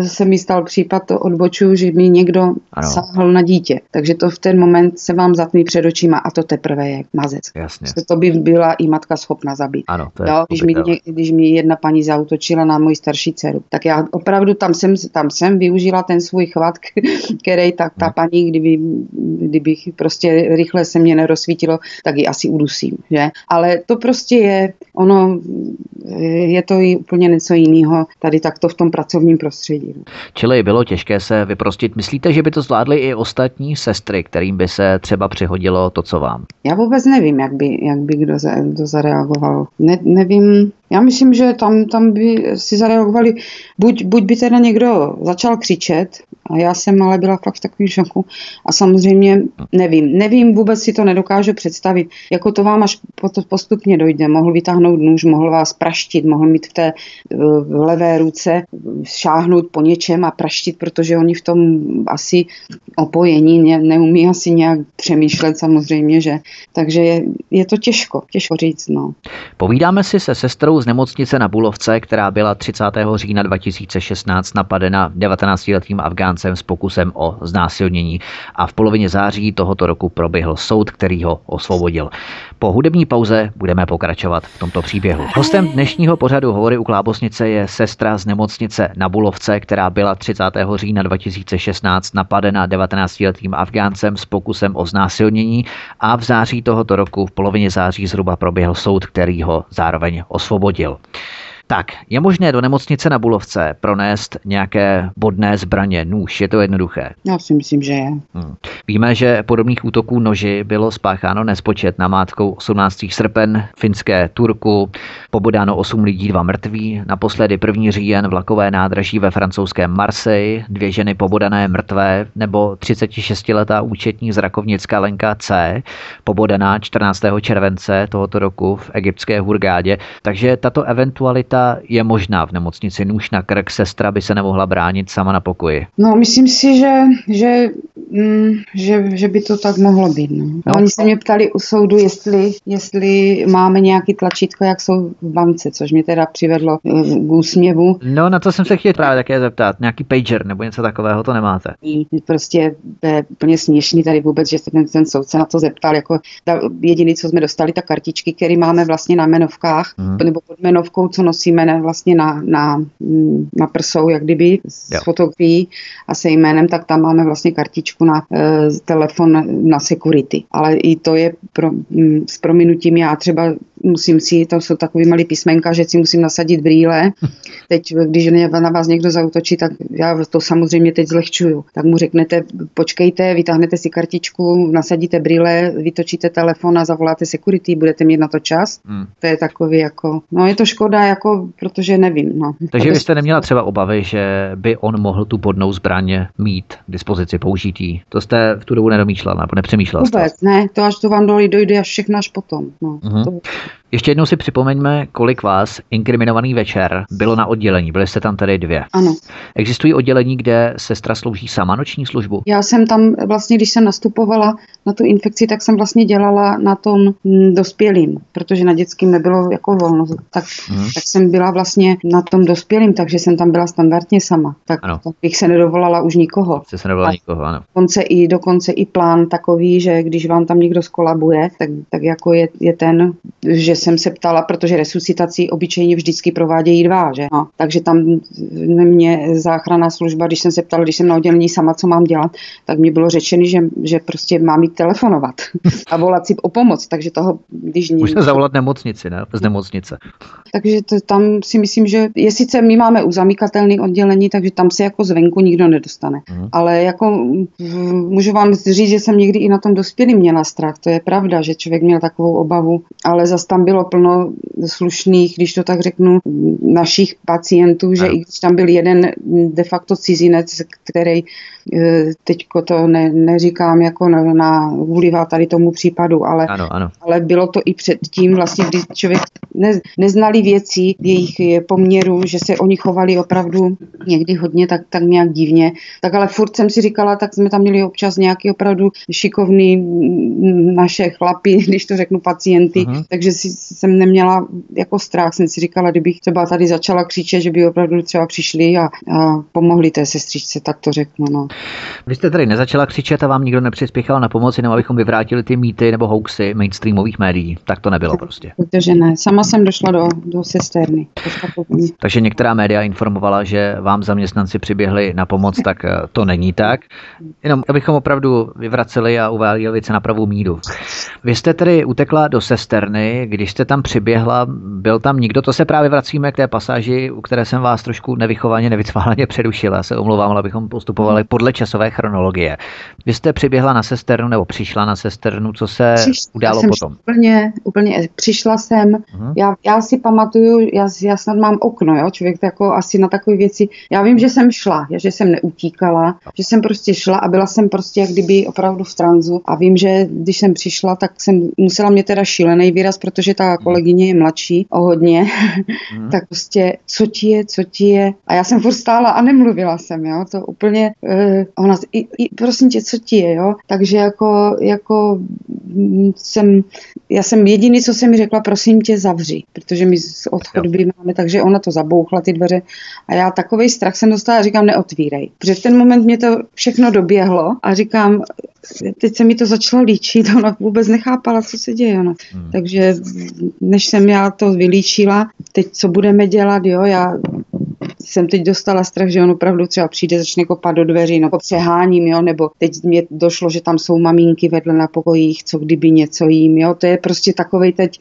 se mi stal případ to odboču, že mi někdo ano. sáhl na dítě. Takže to v ten moment se vám zatmí před očima a to teprve je mazec. Jasně. To by byla i matka schopna zabít. Ano, to je jo, když, mi, když mi jedna paní zautočila na moji starší dceru, tak já opravdu tam jsem, tam jsem využila ten svůj chvat, který tak ta paní, kdyby, kdybych prostě rychle se mě nerozsvítilo, tak ji asi udusím. Že? Ale to prostě je, ono, je to i úplně něco jiného tady takto v tom pracovním prostředí. Čili bylo těžké se vyprostit. Myslíte, že by to zvládly i ostatní sestry, kterým by se třeba přihodilo to, co vám? Já vůbec nevím, jak by, jak by kdo, za, kdo zareagoval. Ne, nevím, já myslím, že tam, tam by si zareagovali, buď, buď by teda někdo začal křičet, a já jsem ale byla fakt v takovém šoku a samozřejmě nevím, nevím, vůbec si to nedokážu představit, jako to vám až postupně dojde, mohl vytáhnout nůž, mohl vás praštit, mohl mít v té v levé ruce šáhnout po něčem a praštit, protože oni v tom asi opojení ne, neumí asi nějak přemýšlet samozřejmě, že takže je, je to těžko, těžko říct. No. Povídáme si se sestrou z nemocnice na Bulovce, která byla 30. října 2016 napadena 19-letým Afgáncem s pokusem o znásilnění a v polovině září tohoto roku proběhl soud, který ho osvobodil. Po hudební pauze budeme pokračovat v tomto příběhu. Hostem dnešního pořadu Hovory u Klábosnice je sestra z nemocnice na Bulovce, která byla 30. října 2016 napadena 19-letým Afgáncem s pokusem o znásilnění a v září tohoto roku v polovině září zhruba proběhl soud, který ho zároveň osvobodil. Tak, je možné do nemocnice na Bulovce pronést nějaké bodné zbraně, nůž, je to jednoduché? Já si myslím, že je. Hmm. Víme, že podobných útoků noži bylo spácháno nespočet na mátkou 18. srpen, finské Turku, pobodáno 8 lidí, dva mrtví, naposledy 1. říjen vlakové nádraží ve francouzském Marseille, dvě ženy pobodané mrtvé, nebo 36-letá účetní zrakovnická Lenka C, pobodaná 14. července tohoto roku v egyptské Hurgádě. Takže tato eventualita je možná v nemocnici. Nůž na krk sestra by se nemohla bránit sama na pokoji. No, myslím si, že, že Mm, že, že by to tak mohlo být. No. No. Oni se mě ptali u soudu, jestli, jestli máme nějaký tlačítko, jak jsou v bance, což mě teda přivedlo eh, k úsměvu. No, na to jsem se chtěl právě také zeptat. Nějaký pager nebo něco takového to nemáte? Prostě je úplně směšný tady vůbec, že se ten, ten soudce na to zeptal. Jako jediný, co jsme dostali, ta kartičky, které máme vlastně na menovkách, hmm. nebo pod menovkou, co nosíme ne, vlastně na, na, mm, na prsou, jak kdyby s jo. fotografií a se jménem, tak tam máme vlastně kartičku na e, telefon na security. Ale i to je pro, m, mm, s prominutím já třeba musím si, to jsou takový malý písmenka, že si musím nasadit brýle. Teď, když na vás někdo zautočí, tak já to samozřejmě teď zlehčuju. Tak mu řeknete, počkejte, vytáhnete si kartičku, nasadíte brýle, vytočíte telefon a zavoláte security, budete mít na to čas. Hmm. To je takový jako, no je to škoda, jako, protože nevím. No. Takže vy jste neměla třeba obavy, že by on mohl tu podnou zbraně mít k dispozici, použitý. To jste v tu dobu nedomýšlela nebo nepřemýšlela? Vůbec, jste? ne, to až to vám dojde až všechno až potom. No, uh-huh. to... Ještě jednou si připomeňme, kolik vás inkriminovaný večer bylo na oddělení. Byli jste tam tedy dvě. Ano. Existují oddělení, kde sestra slouží sama noční službu? Já jsem tam vlastně, když jsem nastupovala na tu infekci, tak jsem vlastně dělala na tom mm, dospělým, protože na dětským nebylo jako volno. Tak, hmm. tak jsem byla vlastně na tom dospělým, takže jsem tam byla standardně sama. Tak, ano. tak bych se nedovolala už nikoho. Jste se nedovolala nikoho, ano. Dokonce i, dokonce i plán takový, že když vám tam někdo skolabuje, tak, tak jako je, je ten, že jsem se ptala, protože resuscitaci obyčejně vždycky provádějí dva, že? No, takže tam mě záchranná služba, když jsem se ptala, když jsem na oddělení sama, co mám dělat, tak mi bylo řečeno, že, že prostě mám jít telefonovat a volat si o pomoc, takže toho, když... Můžete zavolat nemocnici, ne? Z nemocnice. Takže to, tam si myslím, že je sice my máme uzamykatelné oddělení, takže tam se jako zvenku nikdo nedostane. Mm. Ale jako můžu vám říct, že jsem někdy i na tom dospělým měla strach. To je pravda, že člověk měl takovou obavu, ale zase tam bylo plno slušných, když to tak řeknu, našich pacientů, že i když tam byl jeden de facto cizinec, který teďko to ne, neříkám jako na, na vůlivá tady tomu případu, ale, ano, ano. ale bylo to i předtím, vlastně, kdy člověk ne, neznali věci v jejich poměru, že se oni chovali opravdu někdy hodně tak, tak nějak divně. Tak ale furt jsem si říkala, tak jsme tam měli občas nějaký opravdu šikovný naše chlapy, když to řeknu pacienty, uh-huh. takže si, jsem neměla jako strach, jsem si říkala, kdybych třeba tady začala křičet, že by opravdu třeba přišli a, a pomohli té sestřičce, tak to řeknu. No. Vy jste tady nezačala křičet a vám nikdo nepřispěchal na pomoci, nebo abychom vyvrátili ty mýty nebo hoaxy mainstreamových médií. Tak to nebylo prostě. Protože ne. Sama jsem došla do, do sesterny. Takže některá média informovala, že vám zaměstnanci přiběhli na pomoc, tak eh, to není tak. Jenom abychom opravdu vyvraceli a uváděli věci na pravou míru. Vy jste tedy utekla do sesterny, když jste tam přiběhla, byl tam nikdo, to se právě vracíme k té pasáži, u které jsem vás trošku nevychovaně, nevycváleně přerušila. Se omlouvám, ale abychom postupovali podle časové chronologie. Vy jste přiběhla na sesternu nebo přišla na sesternu, co se Přiš, událo jsem potom? Úplně, úplně, přišla jsem, uh-huh. já, já si pamatuju, já, já snad mám okno, jo, člověk jako asi na takové věci, já vím, že jsem šla, že jsem neutíkala, že jsem prostě šla a byla jsem prostě jak kdyby opravdu v tranzu a vím, že když jsem přišla, tak jsem musela mě teda šílený výraz, protože ta mhm. kolegyně je mladší o hodně, uh-huh. tak prostě co ti je, co ti je a já jsem furt stála a nemluvila jsem, jo, to úplně, uh, ona, i, i, prosím tě, co ti je, jo? Takže jako, jako jsem, já jsem jediný, co jsem mi řekla, prosím tě, zavři, protože my z odchodby máme, takže ona to zabouchla ty dveře a já takový strach jsem dostala a říkám, neotvírej. Protože v ten moment mě to všechno doběhlo a říkám, teď se mi to začalo líčit, ona vůbec nechápala, co se děje. Ona. Hmm. Takže než jsem já to vylíčila, teď co budeme dělat, jo, já jsem teď dostala strach, že on opravdu třeba přijde, začne kopat do dveří, no přeháním, jo, nebo teď mě došlo, že tam jsou maminky vedle na pokojích, co kdyby něco jím, jo, to je prostě takovej teď,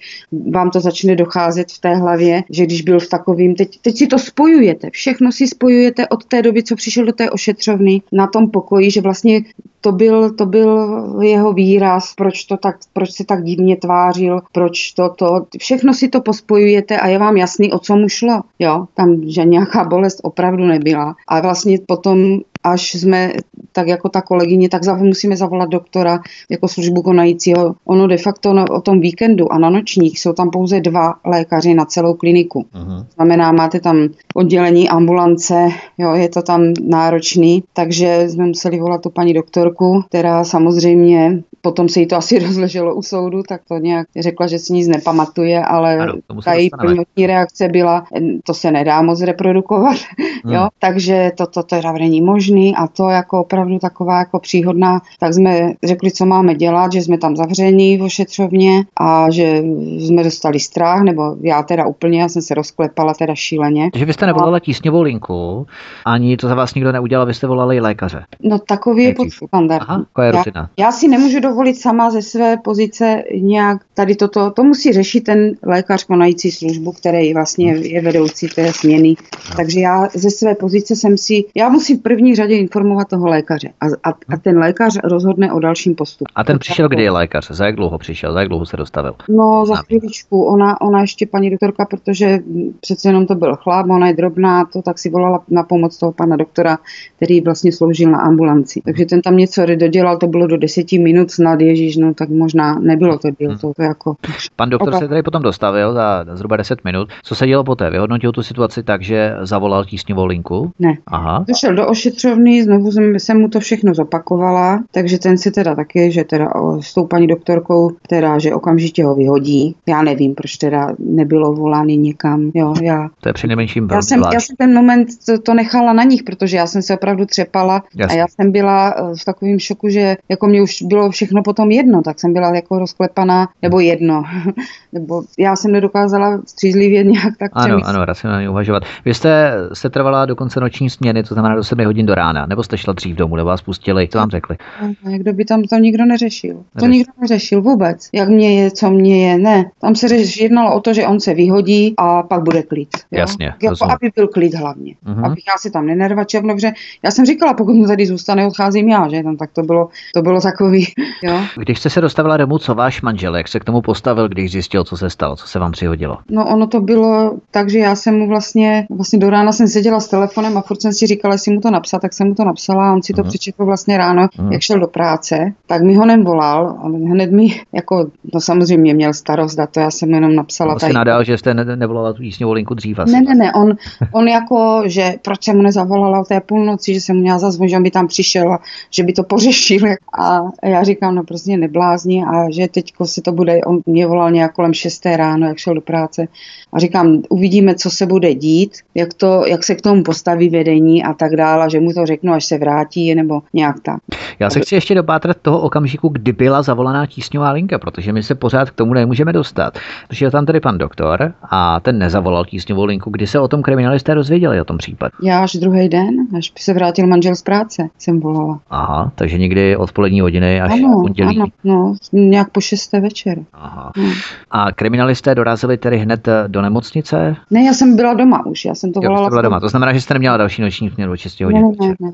vám to začne docházet v té hlavě, že když byl v takovým, teď, teď si to spojujete, všechno si spojujete od té doby, co přišel do té ošetřovny na tom pokoji, že vlastně to byl, to byl jeho výraz, proč, to tak, proč se tak divně tvářil, proč to, to, všechno si to pospojujete a je vám jasný, o co mu šlo, jo, tam, že nějaká bolest opravdu nebyla. A vlastně potom až jsme, tak jako ta kolegyně, tak musíme zavolat doktora jako službu konajícího. Ono de facto no, o tom víkendu a na nočních jsou tam pouze dva lékaři na celou kliniku. Uh-huh. Znamená, máte tam oddělení ambulance, jo, je to tam náročný, takže jsme museli volat tu paní doktorku, která samozřejmě potom se jí to asi rozleželo u soudu, tak to nějak řekla, že si nic nepamatuje, ale ano, ta její první reakce byla, to se nedá moc reprodukovat, hmm. jo, takže to, to teda není možný a to jako opravdu taková jako příhodná, tak jsme řekli, co máme dělat, že jsme tam zavření v ošetřovně a že jsme dostali strach, nebo já teda úplně, já jsem se rozklepala teda šíleně. Že vy jste nevolala tísňovou linku, ani to za vás nikdo neudělal, vy jste volali lékaře. No takový je podstandard. Aha, je já, já si nemůžu dovolit sama ze své pozice nějak tady toto, to musí řešit ten lékař konající službu, který vlastně je vedoucí té směny. Takže já ze své pozice jsem si, já musím v první řadě informovat toho lékaře a, a, a ten lékař rozhodne o dalším postupu. A ten přišel, kdy je lékař? Za jak dlouho přišel? Za jak dlouho se dostavil? No, za chvíličku. Ona, ona ještě paní doktorka, protože přece jenom to byl chlap, ona je drobná, to tak si volala na pomoc toho pana doktora, který vlastně sloužil na ambulanci. Takže ten tam něco dodělal, to bylo do deseti minut snad, Ježíš, no tak možná nebylo to, bylo to, to jako... Pan doktor Oba... se tady potom dostavil za zhruba 10 minut. Co se dělo poté? Vyhodnotil tu situaci tak, že zavolal tísňovou linku? Ne. Aha. Došel do ošetřovny, znovu jsem, jsem mu to všechno zopakovala, takže ten si teda taky, že teda s tou paní doktorkou, teda, že okamžitě ho vyhodí. Já nevím, proč teda nebylo volány někam. Jo, já, to je přinejmenším já jsem, já jsem ten moment to, to nechala na nich, protože já jsem se opravdu třepala Jasně. a já jsem byla eh, v takovém šoku, že jako mě už bylo všechno potom jedno, tak jsem byla jako rozklepaná, nebo jedno. nebo já jsem nedokázala střízlivě nějak tak Ano, přemyslet. ano, racionálně uvažovat. Vy jste se trvala do konce noční směny, to znamená do 7 hodin do rána, nebo jste šla dřív domů, nebo vás pustili, co vám řekli? Jak by tam to nikdo neřešil. Neřeš. To nikdo neřešil vůbec. Jak mě je, co mě je, ne. Tam se řeš, jednalo o to, že on se vyhodí a pak bude klid. Jo? Jasně. Jako, aby byl klid hlavně. Uh-huh. Abych já si tam nenervačil, protože já jsem říkala, pokud mu tady zůstane, odcházím já, že tam tak to bylo, to bylo takový, jo. Když jste se dostavila domů, co váš manžel, jak se k tomu postavil, když zjistil, co se stalo, co se vám přihodilo? No ono to bylo tak, že já jsem mu vlastně, vlastně do rána jsem seděla s telefonem a furt jsem si říkala, jestli mu to napsat, tak jsem mu to napsala a on si to uh-huh. přečetl vlastně ráno, uh-huh. jak šel do práce, tak mi ho nevolal, ale hned mi, jako, no samozřejmě měl starost, a to já jsem jenom napsala. Vlastně nadal, že jste ne- nevolala tu jísňovou linku dřív asi. Ne, ne, ne, on, on jako, že proč jsem mu nezavolala o té půlnoci, že jsem mu měla zazvonit, že on by tam přišel a že by to pořešil. A já říkám, no prostě neblázni a že teďko se to bude, on mě volal nějak kolem 6 ráno, jak šel do práce a říkám, uvidíme, co se bude dít, jak, to, jak se k tomu postaví vedení a tak dále, že mu to řeknu, až se vrátí, nebo nějak tak. Já se chci ještě dopátrat toho okamžiku, kdy byla zavolaná tísňová linka, protože my se pořád k tomu nemůžeme dostat. Protože je tam tady pan doktor a ten nezavolal tísňovou linku, kdy se o tom kriminalisté dozvěděli o tom případu. Já až druhý den, až se vrátil manžel z práce, jsem volala. Aha, takže někdy odpolední hodiny až ano, pondělí. Ano, no, nějak po šesté večer. Aha. No. A kriminalisté dorazili tedy hned do nemocnice? Ne, já jsem byla doma už, já jsem to volala. Jo, byla doma. To znamená, že jste neměla další noční směru 6 hodin. Ne, ne, ne.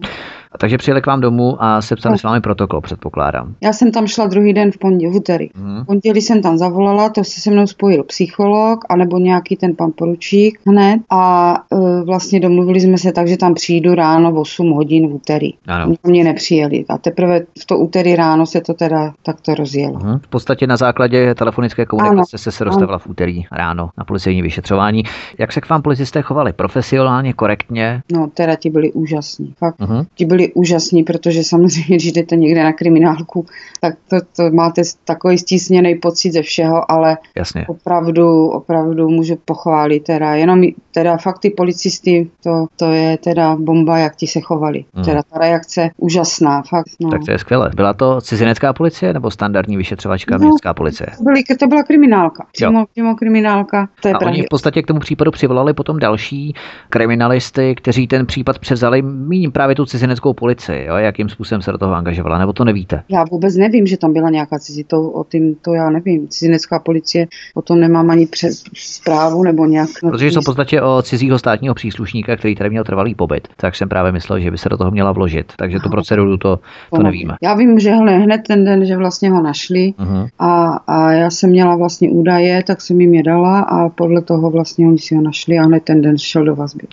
A takže přijeli k vám domů a sepsali no. s vámi protokol, předpokládám. Já jsem tam šla druhý den v pondělí, v úterý. Hmm. V pondělí jsem tam zavolala, to se se mnou spojil psycholog, anebo nějaký ten pan poručík hned a e, vlastně domluvili jsme se tak, že tam přijdu ráno v 8 hodin v úterý. Ano. Mě nepřijeli a teprve v to úterý ráno se to teda takto rozjelo. Hmm. V podstatě na základě telefonické komunikace se se dostavila v úterý ráno na policejní vyšetřování. Jak se k vám policisté chovali? Profesionálně, korektně? No, teda ti byli úžasní. Fakt. Uh-huh. Ti byli úžasní, protože samozřejmě, když jdete někde na kriminálku, tak to, to máte takový stísněný pocit ze všeho, ale Jasně. opravdu, opravdu můžu pochválit teda. Jenom teda fakt ty policisty, to, to je teda bomba, jak ti se chovali. Uh-huh. Teda ta reakce úžasná, fakt. No. Tak to je skvělé. Byla to cizinecká cizinecká policie nebo standardní vyšetřovačka no, městská policie? To, byly, to byla kriminálka. Přímo, přímo kriminálka. To je a oni v podstatě k tomu případu přivolali potom další kriminalisty, kteří ten případ převzali, míním právě tu cizineckou policii. Jo? Jakým způsobem se do toho angažovala, nebo to nevíte? Já vůbec nevím, že tam byla nějaká cizí, to, o tím, to já nevím. Cizinecká policie, o tom nemám ani přes zprávu nebo nějak. Protože jsou v podstatě o cizího státního příslušníka, který tady měl trvalý pobyt. Tak jsem právě myslel, že by se do toho měla vložit. Takže tu proceduru to, to nevíme. Já vím, že hned ten den, že vlastně ho našli uh-huh. a, a já jsem měla vlastně údaje, tak jsem jim je dala a podle toho vlastně oni si ho našli a hned ten den šel do vazby.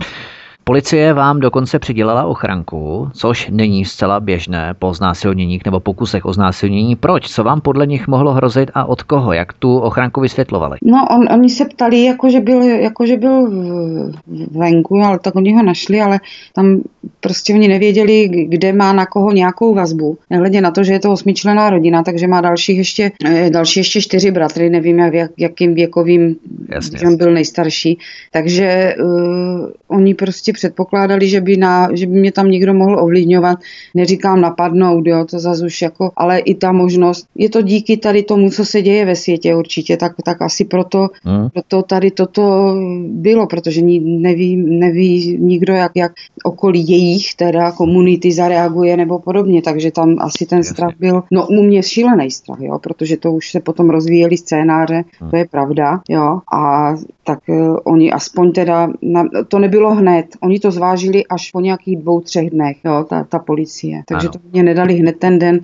Policie vám dokonce přidělala ochranku, což není zcela běžné po znásilněních nebo pokusech o znásilnění. Proč? Co vám podle nich mohlo hrozit a od koho? Jak tu ochranku vysvětlovali? No, on, oni se ptali, jakože byl, jakože byl venku, ale tak oni ho našli, ale tam prostě oni nevěděli, kde má na koho nějakou vazbu. Nehledě na to, že je to osmičlená rodina, takže má dalších ještě, eh, další ještě čtyři bratry, nevím, jak, jakým věkovým, Jasně. on byl nejstarší. Takže uh, oni prostě předpokládali, že by, na, že by mě tam někdo mohl ovlivňovat. Neříkám napadnout, jo, to zase už jako, ale i ta možnost, je to díky tady tomu, co se děje ve světě určitě, tak, tak asi proto, hmm. proto tady toto bylo, protože neví, neví nikdo, jak, jak okolí jejich teda komunity zareaguje nebo podobně, takže tam asi ten strach byl, no u mě šílený strach, jo, protože to už se potom rozvíjeli scénáře, hmm. to je pravda, jo, a tak uh, oni aspoň teda, na, to nebylo hned, oni to zvážili až po nějakých dvou, třech dnech, jo, ta, ta policie. Takže ano. to mě nedali hned ten den,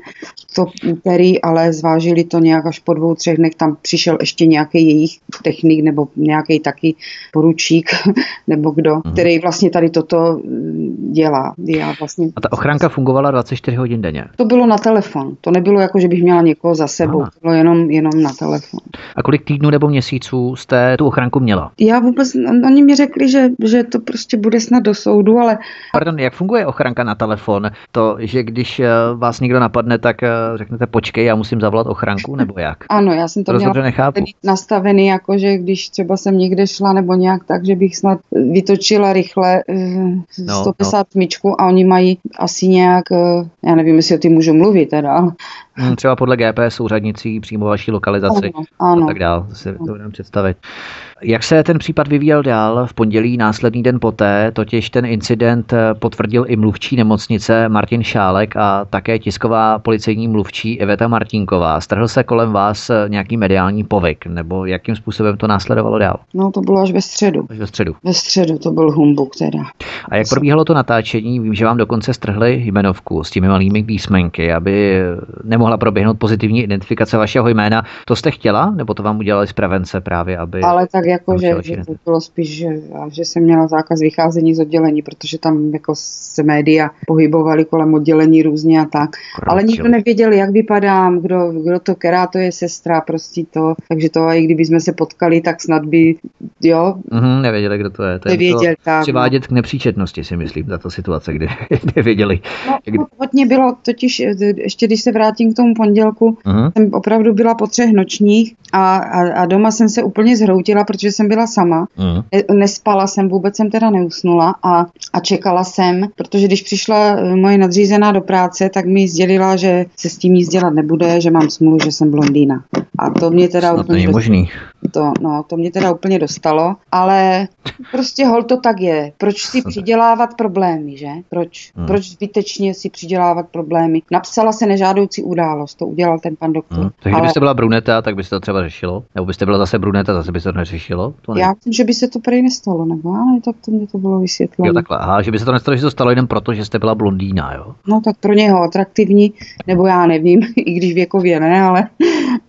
to úterý, ale zvážili to nějak až po dvou, třech dnech. Tam přišel ještě nějaký jejich technik nebo nějaký taky poručík nebo kdo, mhm. který vlastně tady toto mm, dělá. Já vlastně... A ta ochranka fungovala 24 hodin denně? To bylo na telefon. To nebylo jako, že bych měla někoho za sebou. Aha. To bylo jenom, jenom na telefon. A kolik týdnů nebo měsíců jste tu ochranku měla? Já vůbec, oni mi řekli, že, že to prostě bude snad do soudu, ale... Pardon, jak funguje ochranka na telefon? To, že když eh, vás někdo napadne, tak eh, řeknete počkej, já musím zavolat ochranku, nebo jak? Ano, já jsem to, to měla nechápu. nastavený, jako že když třeba jsem někde šla nebo nějak tak, že bych snad vytočila rychle uh, no, 150 no. myčku a oni mají asi nějak, uh, já nevím, jestli o tím můžu mluvit teda, třeba podle GPS úřadnicí přímo vaší lokalizaci ano, ano. a tak dál, si to budeme představit. Jak se ten případ vyvíjel dál? V pondělí následný den poté, totiž ten incident eh, potvrdil i mluvčí nemocnice Martin Šálek a také tisková policejní mluvčí Eveta Martinková. Strhl se kolem vás eh, nějaký mediální povyk, nebo jakým způsobem to následovalo dál? No to bylo až ve středu. Až ve středu. Ve středu to byl humbuk teda. A jak probíhalo to natáčení? Vím, že vám dokonce strhli jmenovku s těmi malými písmenky, aby nemohla proběhnout pozitivní identifikace vašeho jména. To jste chtěla, nebo to vám udělali z prevence právě, aby... Ale tak jako, že, že to bylo spíš, že, že jsem měla zákaz vycházení z oddělení, protože tam jako se média pohybovaly kolem oddělení různě a tak. Krok, Ale nikdo nevěděl, jak vypadám, kdo, kdo to, která to je sestra, prostě to. Takže to, i kdyby jsme se potkali, tak snad by, jo. Mm-hmm, nevěděli, kdo to je. To nevěděl, tak. Přivádět no. k nepříčetnosti, si myslím, tato situace, kdy nevěděli. No, kdy... no, hodně bylo, totiž ještě když se vrátím k tomu pondělku, mm-hmm. jsem opravdu byla po třech nočních a, a, a doma jsem se úplně zhroutila, protože jsem byla sama. Mm. Nespala jsem, vůbec jsem teda neusnula a, a čekala jsem, protože když přišla eh, moje nadřízená do práce, tak mi sdělila, že se s tím nic dělat nebude, že mám smůlu, že jsem blondýna. A to mě teda Snad úplně... Není možný. To, no, to mě teda úplně dostalo, ale prostě hol to tak je. Proč si přidělávat problémy, že? Proč? Hmm. Proč zbytečně si přidělávat problémy? Napsala se nežádoucí událost, to udělal ten pan doktor. Hmm. Takže ale... kdybyste byla bruneta, tak byste to třeba řešilo? Nebo byste byla zase bruneta, zase by se to neřešilo? To ne. Já myslím, že by se to prej nestalo, nebo ale tak to mě to bylo vysvětleno. Jo, takhle. Aha, že by se to nestalo, že to stalo jenom proto, že jste byla blondýna, jo? No tak pro něho atraktivní, nebo já nevím, i když věkově ne, ale...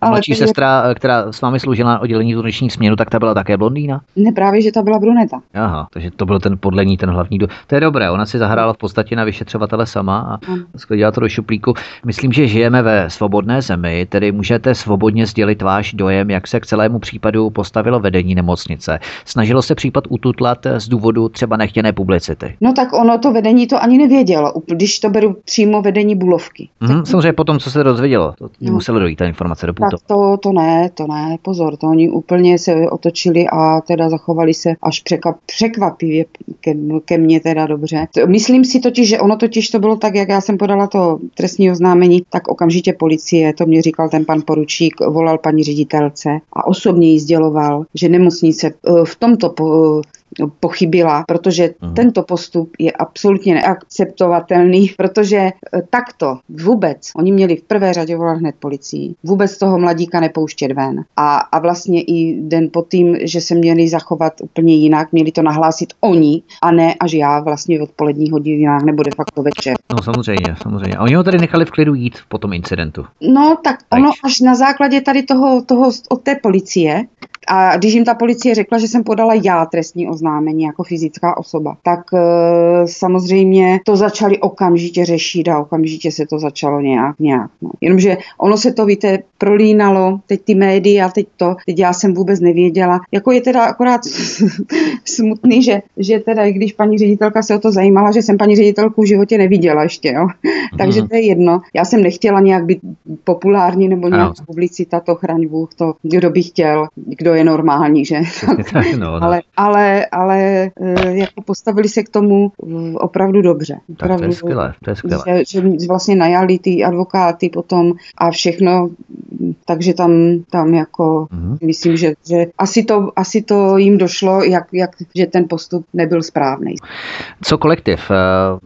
ale mladší sestra, je... která s vámi sloužila na oddělení turniční směnu, tak ta byla také blondýna? Ne, právě, že ta byla bruneta. Aha, takže to byl ten podle ní ten hlavní. Do... To je dobré, ona si zahrála v podstatě na vyšetřovatele sama a hmm. sklidila to do šuplíku. Myslím, že žijeme ve svobodné zemi, tedy můžete svobodně sdělit váš dojem, jak se k celému případu postavilo vedení nemocnice. Snažilo se případ ututlat z důvodu třeba nechtěné publicity. No tak ono to vedení to ani nevědělo, když to beru přímo vedení Bulovky. Mm, samozřejmě potom, co se dozvědělo, to no. muselo dojít ta informace do. Tak to, to ne, to ne, pozor, to oni úplně se otočili a teda zachovali se až překvapivě ke, ke mně teda dobře. Myslím si totiž, že ono totiž to bylo tak, jak já jsem podala to trestní oznámení, tak okamžitě policie, to mě říkal ten pan poručík, volal paní ředitelce a osobně jí sděloval, že nemocnice eh, v tomto pochybila, protože uh-huh. tento postup je absolutně neakceptovatelný, protože e, takto vůbec, oni měli v prvé řadě volat hned policii, vůbec toho mladíka nepouštět ven a, a vlastně i den po tím, že se měli zachovat úplně jinak, měli to nahlásit oni a ne až já vlastně v odpoledních hodinách nebo de facto večer. No samozřejmě, samozřejmě. A oni ho tady nechali v klidu jít po tom incidentu. No tak ono až na základě tady toho, toho od té policie, a když jim ta policie řekla, že jsem podala já trestní oznámení jako fyzická osoba, tak e, samozřejmě to začali okamžitě řešit a okamžitě se to začalo nějak, nějak. No. Jenomže ono se to, víte, prolínalo, teď ty média, teď to, teď já jsem vůbec nevěděla. Jako je teda akorát smutný, že, že teda, když paní ředitelka se o to zajímala, že jsem paní ředitelku v životě neviděla ještě, jo. Takže to je jedno. Já jsem nechtěla nějak být populární nebo nějak publicita, to chraň Bůh, to kdo by chtěl, kdo je normální, že? no, no. Ale, ale, ale eh, jako postavili se k tomu opravdu dobře. Opravdu, tak to je skvělé, to je skvělé. Že, že vlastně najali ty advokáty potom a všechno, takže tam, tam jako mm-hmm. myslím, že, že asi, to, asi to jim došlo, jak, jak, že ten postup nebyl správný. Co kolektiv, eh,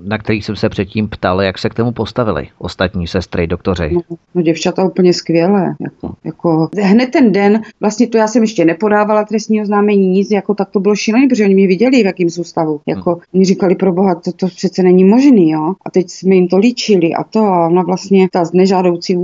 na který jsem se předtím ptal, jak se k tomu postavili ostatní sestry, doktoři? No, no děvčata úplně skvělé. Jako, jako, hned ten den, vlastně to já jsem ještě nepodávala trestní oznámení, nic, jako tak to bylo šílené, protože oni mě viděli, v jakém soustavu. Jako, hmm. oni říkali, pro boha, to, to přece není možný, jo. A teď jsme jim to líčili a to a ona vlastně ta nežádoucí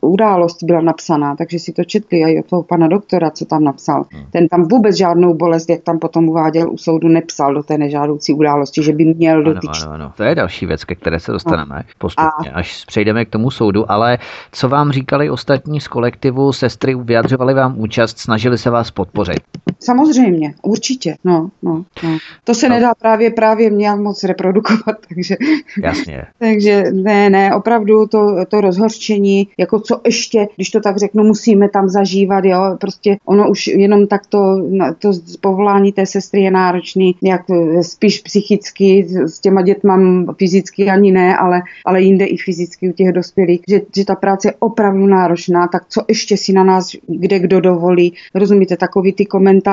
událost byla napsaná, takže si to četli a i od toho pana doktora, co tam napsal. Hmm. Ten tam vůbec žádnou bolest, jak tam potom uváděl u soudu, nepsal do té nežádoucí události, že by měl ano, dotyčit. Ano, ano. To je další věc, ke které se dostaneme no. postupně, a... až přejdeme k tomu soudu, ale co vám říkali ostatní z kolektivu, sestry vyjadřovali vám účast, snažili se vás podpořit. Samozřejmě, určitě. No, no, no. To se no. nedá právě právě nějak moc reprodukovat, takže... Jasně. takže ne, ne, opravdu to, to rozhorčení, jako co ještě, když to tak řeknu, musíme tam zažívat, jo, prostě ono už jenom tak to, to povolání té sestry je náročný, jak spíš psychicky, s těma dětma fyzicky ani ne, ale, ale jinde i fyzicky u těch dospělých, že, že ta práce je opravdu náročná, tak co ještě si na nás kde kdo dovolí, rozumíte, takový ty komentáře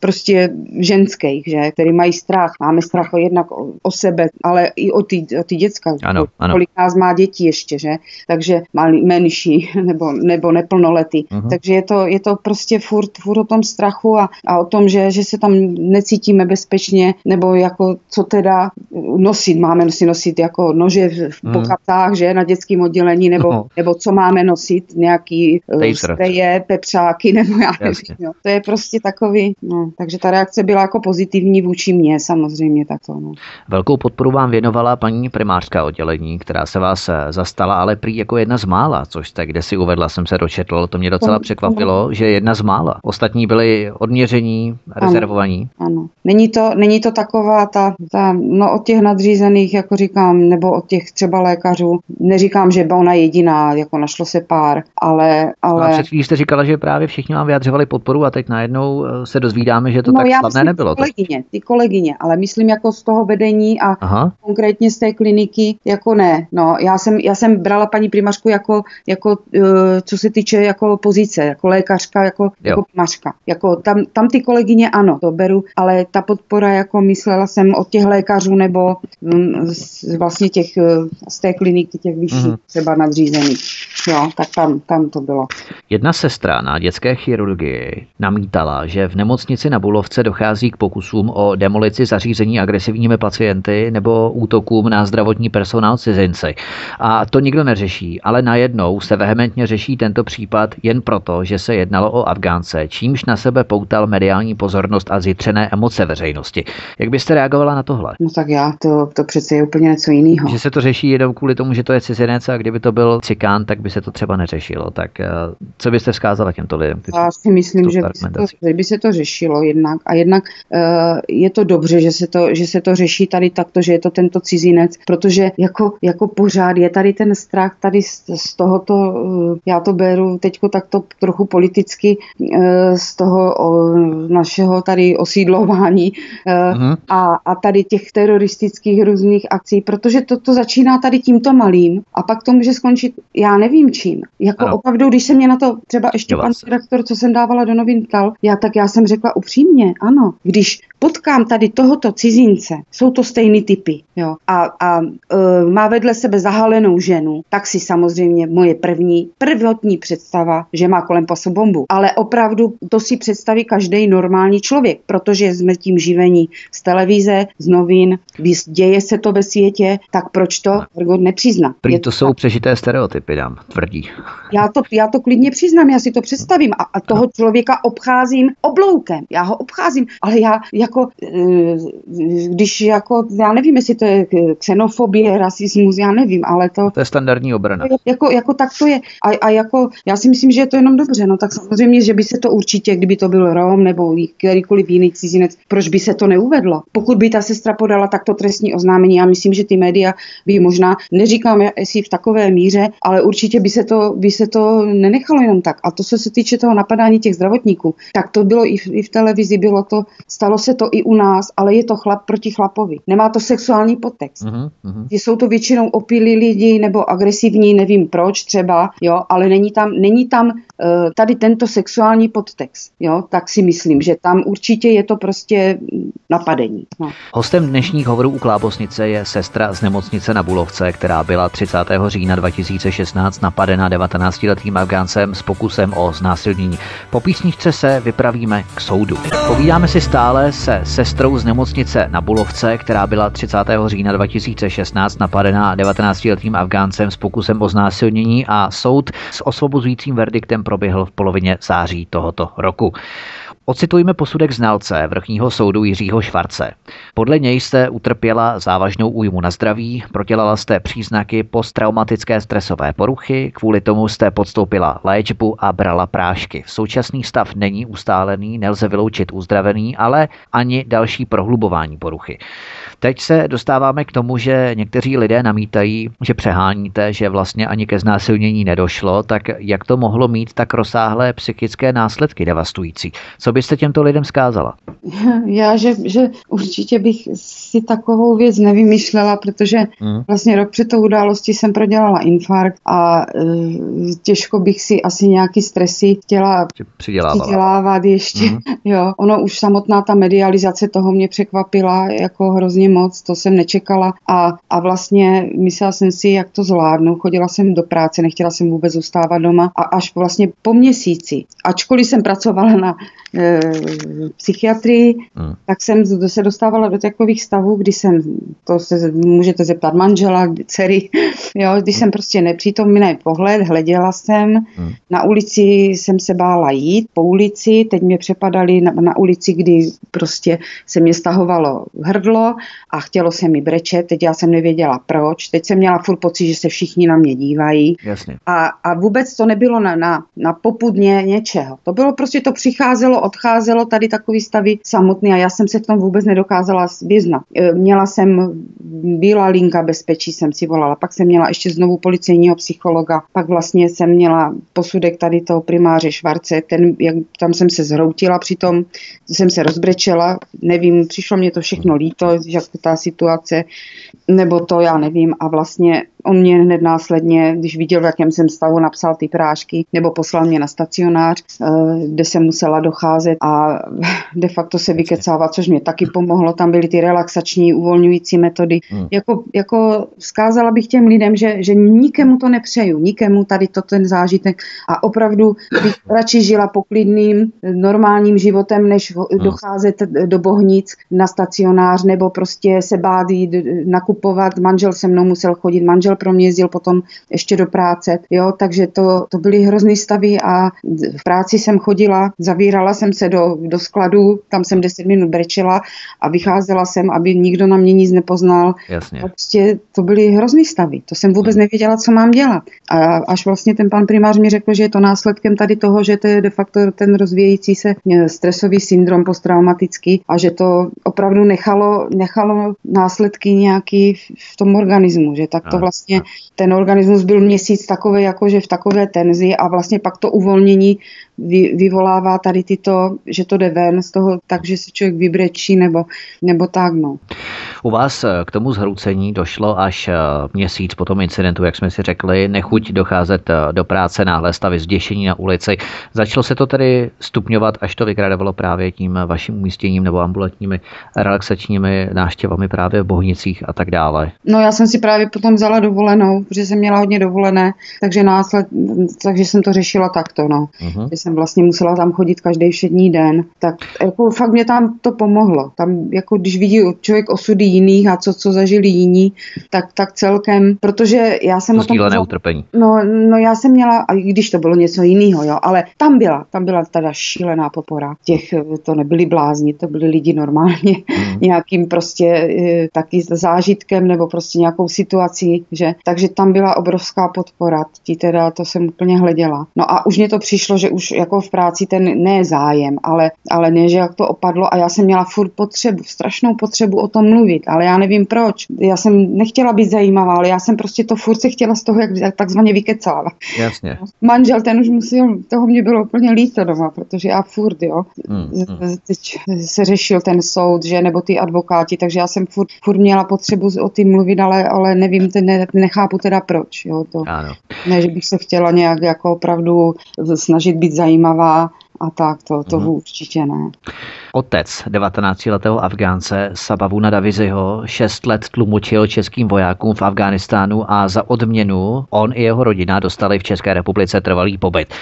prostě ženských, že, který mají strach. Máme strach jednak o, o sebe, ale i o ty, o ty děcka. Ano, ano. Kolik nás má dětí ještě, že? Takže malý, menší nebo, nebo neplnoletý. Uh-huh. Takže je to, je to prostě furt, furt o tom strachu a, a o tom, že, že se tam necítíme bezpečně, nebo jako co teda nosit. Máme si nosit jako nože v uh-huh. pokatách, že, na dětském oddělení, nebo, uh-huh. nebo co máme nosit, nějaký uh, spreje, pepřáky, nebo já nevím. Jo. To je prostě takový, no, takže ta reakce byla jako pozitivní vůči mně samozřejmě takto. No. Velkou podporu vám věnovala paní primářská oddělení, která se vás eh, zastala, ale prý jako jedna z mála, což jste kde si uvedla, jsem se dočetl, to mě docela to, překvapilo, že jedna z mála. Ostatní byli odměření, rezervovaní. Ano, ano. Není, to, není to taková ta, ta, no od těch nadřízených, jako říkám, nebo od těch třeba lékařů, neříkám, že byla ona jediná, jako našlo se pár, ale... ale... No a před chvílí jste říkala, že právě všichni vám vyjadřovali vyjadřovali podporu a teď najednou eh, se dozvídáme, že to no, tak já slavné nebylo. Ty kolegyně, ty kolegyně, ale myslím jako z toho vedení a Aha. konkrétně z té kliniky, jako ne. No, já jsem, já jsem brala paní primařku jako, jako uh, co se týče jako pozice, jako lékařka, jako, jako primařka. Jako tam, tam ty kolegyně ano, to beru, ale ta podpora, jako myslela jsem od těch lékařů nebo um, z, vlastně těch uh, z té kliniky, těch vyšších, mm-hmm. třeba nadřízených. Jo, tak tam, tam to bylo. Jedna sestra na dětské chirurgii chirurgii namítala, že v nemocnici na Bulovce dochází k pokusům o demolici zařízení agresivními pacienty nebo útokům na zdravotní personál cizinci. A to nikdo neřeší, ale najednou se vehementně řeší tento případ jen proto, že se jednalo o Afgánce, čímž na sebe poutal mediální pozornost a zjitřené emoce veřejnosti. Jak byste reagovala na tohle? No tak já, to, to přece je úplně něco jiného. Že se to řeší jenom kvůli tomu, že to je cizinec a kdyby to byl cikán, tak by se to třeba neřešilo. Tak eh, Co byste vzkázala těmto lidem? Já si myslím, že by se, to, že by se to řešilo jednak a jednak uh, je to dobře, že se to, že se to řeší tady takto, že je to tento cizinec, protože jako, jako pořád je tady ten strach tady z, z tohoto, uh, já to beru teďko takto trochu politicky, z toho našeho tady osídlování uh-huh. a, a tady těch teroristických různých akcí, protože to, to začíná tady tímto malým a pak to může skončit, já nevím čím. Jako ano. opravdu, když se mě na to třeba ještě pan redaktor, co jsem dávala do novin ptal, já tak já jsem řekla upřímně, ano, když potkám tady tohoto cizince, jsou to stejný typy, jo, a, a e, má vedle sebe zahalenou ženu, tak si samozřejmě moje první, prvotní představa, že má kolem pasu bombu. Ale opravdu to si představí každý normální člověk, protože jsme tím živení z televize, z novin, děje se to ve světě, tak proč to Ergot nepřizná? Prý to jsou přežité stereotypy, dám, tvrdí. Já to, já to klidně přiznám, já si to představím a, a toho člověka obcházím obloukem, já ho obcházím, ale já jako, e, když jako, já nevím, jestli to je xenofobie, rasismus, já nevím, ale to... To je standardní obrana. Jako, jako tak to je. A, a jako, já si myslím, že je to jenom dobře, no tak samozřejmě, že by se to určitě, kdyby to byl Rom nebo kterýkoliv jiný cizinec, proč by se to neuvedlo? Pokud by ta sestra podala takto trestní oznámení, já myslím, že ty média by možná, neříkám jestli v takové míře, ale určitě by se to, by se to nenechalo jenom tak. A to, co se týče toho napadání těch zdravotníků, tak to bylo i v, i v televizi, bylo to, stalo se to i u nás, ale je to chlap proti chlapovi. Nemá to sexuální podtext. Uh-huh, uh-huh. Jsou to většinou opilí lidi nebo agresivní, nevím proč třeba, jo, ale není tam, není tam uh, tady tento sexuální podtext, jo, tak si myslím, že tam určitě je to prostě napadení. No. Hostem dnešních hovorů u Klábosnice je sestra z nemocnice na Bulovce, která byla 30. října 2016 napadena 19-letým Afgáncem s pokusem o znásilnění. Po písničce se vypravíme k soudu. Povídáme si stále se sestrou z nemocnice na Bulovce, která byla 30. října 2016 napadena 19-letým Afgáncem s pokusem o znásilnění a soud s osvobozujícím verdiktem proběhl v polovině září tohoto roku. Ocitujme posudek znalce vrchního soudu Jiřího Švarce. Podle něj jste utrpěla závažnou újmu na zdraví, protělala jste příznaky posttraumatické stresové poruchy, kvůli tomu jste podstoupila léčbu a brala prášky. Současný stav není ustálený, nelze vyloučit uzdravený, ale ani další prohlubování poruchy. Teď se dostáváme k tomu, že někteří lidé namítají, že přeháníte, že vlastně ani ke znásilnění nedošlo, tak jak to mohlo mít tak rozsáhlé psychické následky devastující? Co byste těmto lidem zkázala? Já, že, že určitě bych si takovou věc nevymýšlela, protože hmm. vlastně rok před tou událostí jsem prodělala infarkt a e, těžko bych si asi nějaký stresy chtěla přidělávat ještě. Hmm. Jo, ono už samotná ta medializace toho mě překvapila jako hrozně moc, to jsem nečekala a, a vlastně myslela jsem si, jak to zvládnu. Chodila jsem do práce, nechtěla jsem vůbec zůstávat doma a až vlastně po měsíci, ačkoliv jsem pracovala na e, psychiatrii, hmm. tak jsem se dostávala do takových stavů, kdy jsem, to se můžete zeptat manžela, dcery, jo, když jsem prostě nepřítomný pohled, hleděla jsem, hmm. na ulici jsem se bála jít, po ulici, teď mě přepadali na, na ulici, kdy prostě se mě stahovalo hrdlo a chtělo se mi brečet, teď já jsem nevěděla proč, teď jsem měla furt pocit, že se všichni na mě dívají Jasně. A, a vůbec to nebylo na, na, na popudně něčeho. To bylo prostě, to přicházelo, odcházelo tady takový stavy samotný a já jsem se v tom vůbec nedokázala vyznat. E, měla jsem, byla linka bezpečí, jsem si volala, pak jsem měla ještě znovu policejního psychologa, pak vlastně jsem měla posudek tady toho primáře Švarce, ten, jak, tam jsem se zhroutila, přitom jsem se rozbrečela, nevím, přišlo mě to všechno líto, jak ta situace, nebo to já nevím a vlastně On mě hned následně, když viděl, v jakém jsem stavu, napsal ty prášky, nebo poslal mě na stacionář, eh, kde jsem musela docházet a de facto se vykecávat, což mě taky pomohlo. Tam byly ty relaxační, uvolňující metody. Hmm. Jako, jako vzkázala bych těm lidem, že, že nikému to nepřeju, nikému tady to ten zážitek a opravdu bych radši žila poklidným, normálním životem, než hmm. docházet do Bohnic na stacionář nebo prostě se bát jít nakupovat. Manžel se mnou musel chodit, manžel manžel pro mě jezdil potom ještě do práce, jo, takže to, to byly hrozný stavy a v práci jsem chodila, zavírala jsem se do, do skladu, tam jsem 10 minut brečela a vycházela jsem, aby nikdo na mě nic nepoznal. Jasně. Prostě to byly hrozný stavy, to jsem vůbec nevěděla, co mám dělat. A až vlastně ten pan primář mi řekl, že je to následkem tady toho, že to je de facto ten rozvíjející se eh, stresový syndrom posttraumatický a že to opravdu nechalo, nechalo následky nějaký v tom organismu, že tak to vlastně ten organismus byl měsíc takový, jakože v takové tenzi a vlastně pak to uvolnění vy, vyvolává tady tyto, že to jde ven z toho, takže se člověk vybrečí nebo, nebo tak. No. U vás eh, k tomu zhroucení došlo až eh, měsíc po tom incidentu, jak jsme si řekli, nechuť docházet eh, do práce, náhle stavy zděšení na ulici. Začalo se to tedy stupňovat, až to vygradovalo právě tím vaším umístěním nebo ambulantními relaxačními návštěvami právě v Bohnicích a tak dále. No já jsem si právě potom vzala dovolenou, protože jsem měla hodně dovolené, takže násled, takže jsem to řešila takto, no. Uh-huh. Že jsem vlastně musela tam chodit každý všední den. Tak jako fakt mě tam to pomohlo. Tam jako když vidí člověk osudy jiných a co, co zažili jiní, tak, tak celkem, protože já jsem to o tom... Poznal, utrpení. No, no já jsem měla, a když to bylo něco jiného, jo, ale tam byla, tam byla teda šílená popora. Těch, to nebyli blázni, to byli lidi normálně hmm. nějakým prostě e, taky zážitkem nebo prostě nějakou situací, že, takže tam byla obrovská podpora, tí teda to jsem úplně hleděla. No a už mě to přišlo, že už jako v práci ten ne zájem, ale, ale ne, že jak to opadlo a já jsem měla furt potřebu, strašnou potřebu o tom mluvit, ale já nevím proč. Já jsem nechtěla být zajímavá, ale já jsem prostě to furt se chtěla z toho jak takzvaně vykecávat. Jasně. Manžel ten už musel, toho mě bylo úplně líto doma, protože já furt, jo, hmm, hmm. teď se řešil ten soud, že, nebo ty advokáti, takže já jsem furt, furt měla potřebu o tím mluvit, ale, ale nevím, ne, nechápu teda proč, jo, to, ano. ne, že bych se chtěla nějak jako opravdu snažit být zajímavá, a tak, to, to hmm. určitě ne. Otec 19-letého Afgánce Sabavuna Daviziho šest let tlumočil českým vojákům v Afghánistánu a za odměnu on i jeho rodina dostali v České republice trvalý pobyt.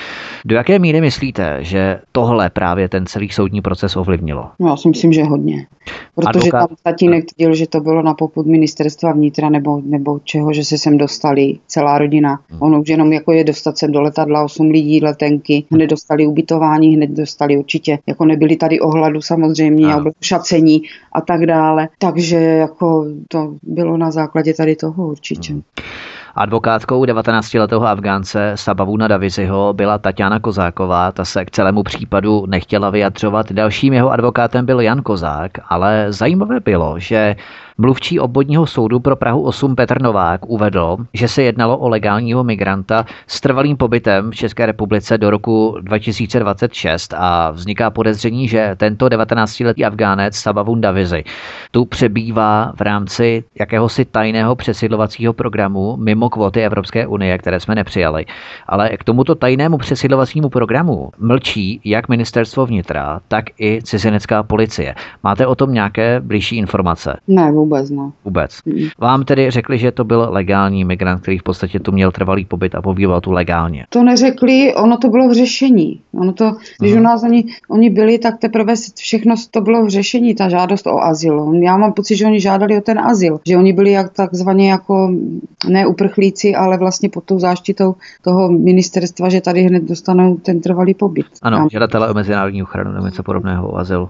Do jaké míry myslíte, že tohle právě ten celý soudní proces ovlivnilo? No, já si myslím, že hodně. Protože Advokát... tam tatínek tvrdil, že to bylo na popud ministerstva vnitra nebo, nebo čeho, že se sem dostali celá rodina. Hmm. Ono už jenom jako je dostat sem do letadla 8 lidí, letenky, hned dostali ubytování, hned dostali určitě, jako nebyli tady ohladu samozřejmě, a šacení a tak dále. Takže jako to bylo na základě tady toho určitě. Hmm. Advokátkou 19-letého Afgánce Sabavuna Daviziho byla Tatiana Kozáková, ta se k celému případu nechtěla vyjadřovat. Dalším jeho advokátem byl Jan Kozák, ale zajímavé bylo, že Mluvčí obvodního soudu pro Prahu 8 Petr Novák uvedl, že se jednalo o legálního migranta s trvalým pobytem v České republice do roku 2026 a vzniká podezření, že tento 19-letý Afgánec Sabavun Davizi tu přebývá v rámci jakéhosi tajného přesidlovacího programu mimo kvoty Evropské unie, které jsme nepřijali. Ale k tomuto tajnému přesidlovacímu programu mlčí jak ministerstvo vnitra, tak i cizinecká policie. Máte o tom nějaké blížší informace? Ne, vůbec ne. Vůbec. Mm. Vám tedy řekli, že to byl legální migrant, který v podstatě tu měl trvalý pobyt a pobýval tu legálně. To neřekli, ono to bylo v řešení. Ono to, když mm. u nás oni, oni byli, tak teprve všechno to bylo v řešení, ta žádost o azyl. Já mám pocit, že oni žádali o ten azyl, že oni byli jak takzvaně jako ne uprchlíci, ale vlastně pod tou záštitou toho ministerstva, že tady hned dostanou ten trvalý pobyt. Ano, žadatelé o mezinárodní ochranu nebo něco podobného o azyl.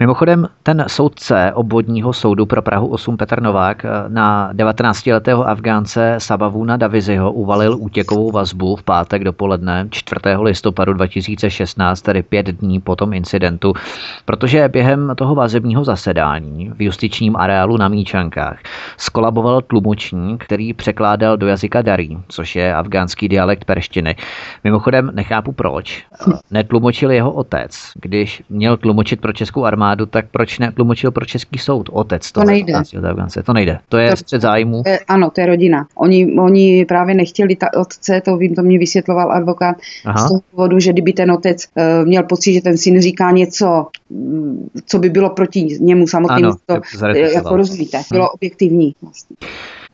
Mimochodem, ten soudce obvodního soudu pro Prahu 8 Petr Novák eh, na 19-letého Afgánce Sabavuna Daviziho uvalil útěkovou vazbu v pátek dopoledne 4. listopadu 2016, tedy pět dní po tom incidentu, protože během toho vazebního zasedání v justičním areálu na Míčankách skolaboval tlumočník, který překládal do jazyka darí, což je afgánský dialekt perštiny. Mimochodem nechápu proč. Netlumočil jeho otec. Když měl tlumočit pro českou armádu, tak proč netlumočil pro český soud? Otec to nejde. To nejde. To je to, střed zájmu. Je, ano, to je rodina. Oni, oni právě nechtěli ta otce, to vím, to mě vysvětloval advokát, Aha. z toho důvodu, že kdyby ten otec uh, měl pocit, že ten syn říká něco, mm, co by bylo proti němu samotnému, to jako rozvíte. Bylo objektivní. Vlastně.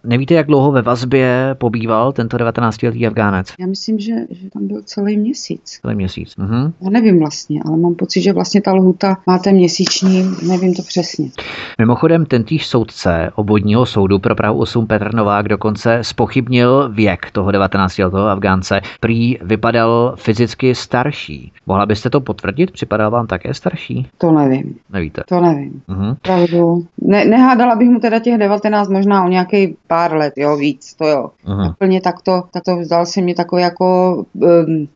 Nevíte, jak dlouho ve vazbě pobýval tento 19-letý Afgánec? Já myslím, že, že tam byl celý měsíc. Celý měsíc. Mhm. Já nevím vlastně, ale mám pocit, že vlastně ta lhuta máte měsíční, nevím to přesně. Mimochodem, tentýž soudce obvodního soudu pro Prahu 8 Petr Novák dokonce spochybnil věk toho 19-letého Afgánce. Prý vypadal fyzicky starší. Mohla byste to potvrdit? Připadal vám také starší? To nevím. Nevíte? To nevím. Uh-huh. Pravdu. Ne, nehádala bych mu teda těch 19, možná o nějaký pár let, jo, víc, to jo. Uh-huh. Úplně takto, takto zdal se mi takový jako, um,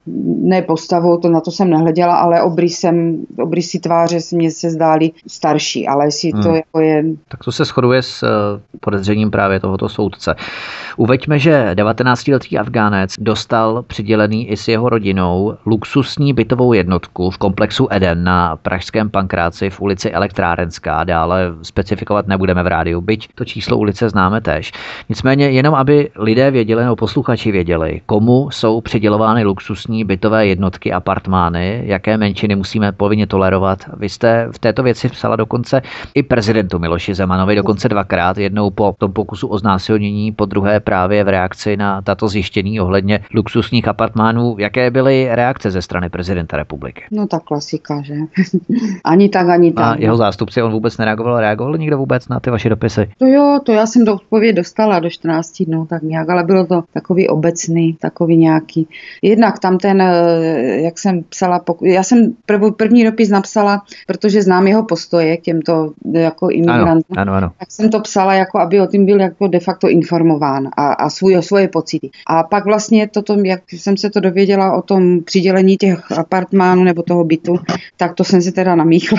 ne postavou, to na to jsem nehleděla, ale obrysem, obrysy tváře mě se zdály starší, ale jestli uh-huh. to mhm. jako je... Tak to se shoduje s uh, podezřením právě tohoto soudce. Uveďme, že 19-letý Afgánec dostal přidělený i s jeho rodinou luxusní bytovou jednotku v komplexu Eden na pražském Pankráci v ulici Elektrárenská. Dále specifikovat nebudeme v rádiu, byť to číslo ulice známe tež. Nicméně jenom, aby lidé věděli nebo posluchači věděli, komu jsou přidělovány luxusní bytové jednotky, apartmány, jaké menšiny musíme povinně tolerovat. Vy jste v této věci psala dokonce i prezidentu Miloši Zemanovi, dokonce dvakrát, jednou po tom pokusu o znásilnění, po druhé právě v reakci na tato zjištění ohledně luxusních apartmánů. Jaké byly reakce ze strany prezidenta republiky? No ta klasika, že? ani tak, ani tak. A jeho zástupci, on vůbec nereagoval, reagoval nikdo vůbec na ty vaše dopisy? To jo, to já jsem do odpověď dostala do 14 dnů, tak nějak, ale bylo to takový obecný, takový nějaký. Jednak tam ten, eh, jak jsem psala, já jsem prv, první dopis napsala, protože znám jeho postoje k těmto jako imigrantům. Ano, ano, ano. Tak jsem to psala, jako aby o tím byl jako de facto informován a, a svůj, svoje pocity. A pak vlastně toto, jak jsem se to dověděla o tom přidělení těch apartmánů nebo toho bytu, tak to jsem se teda namíchla.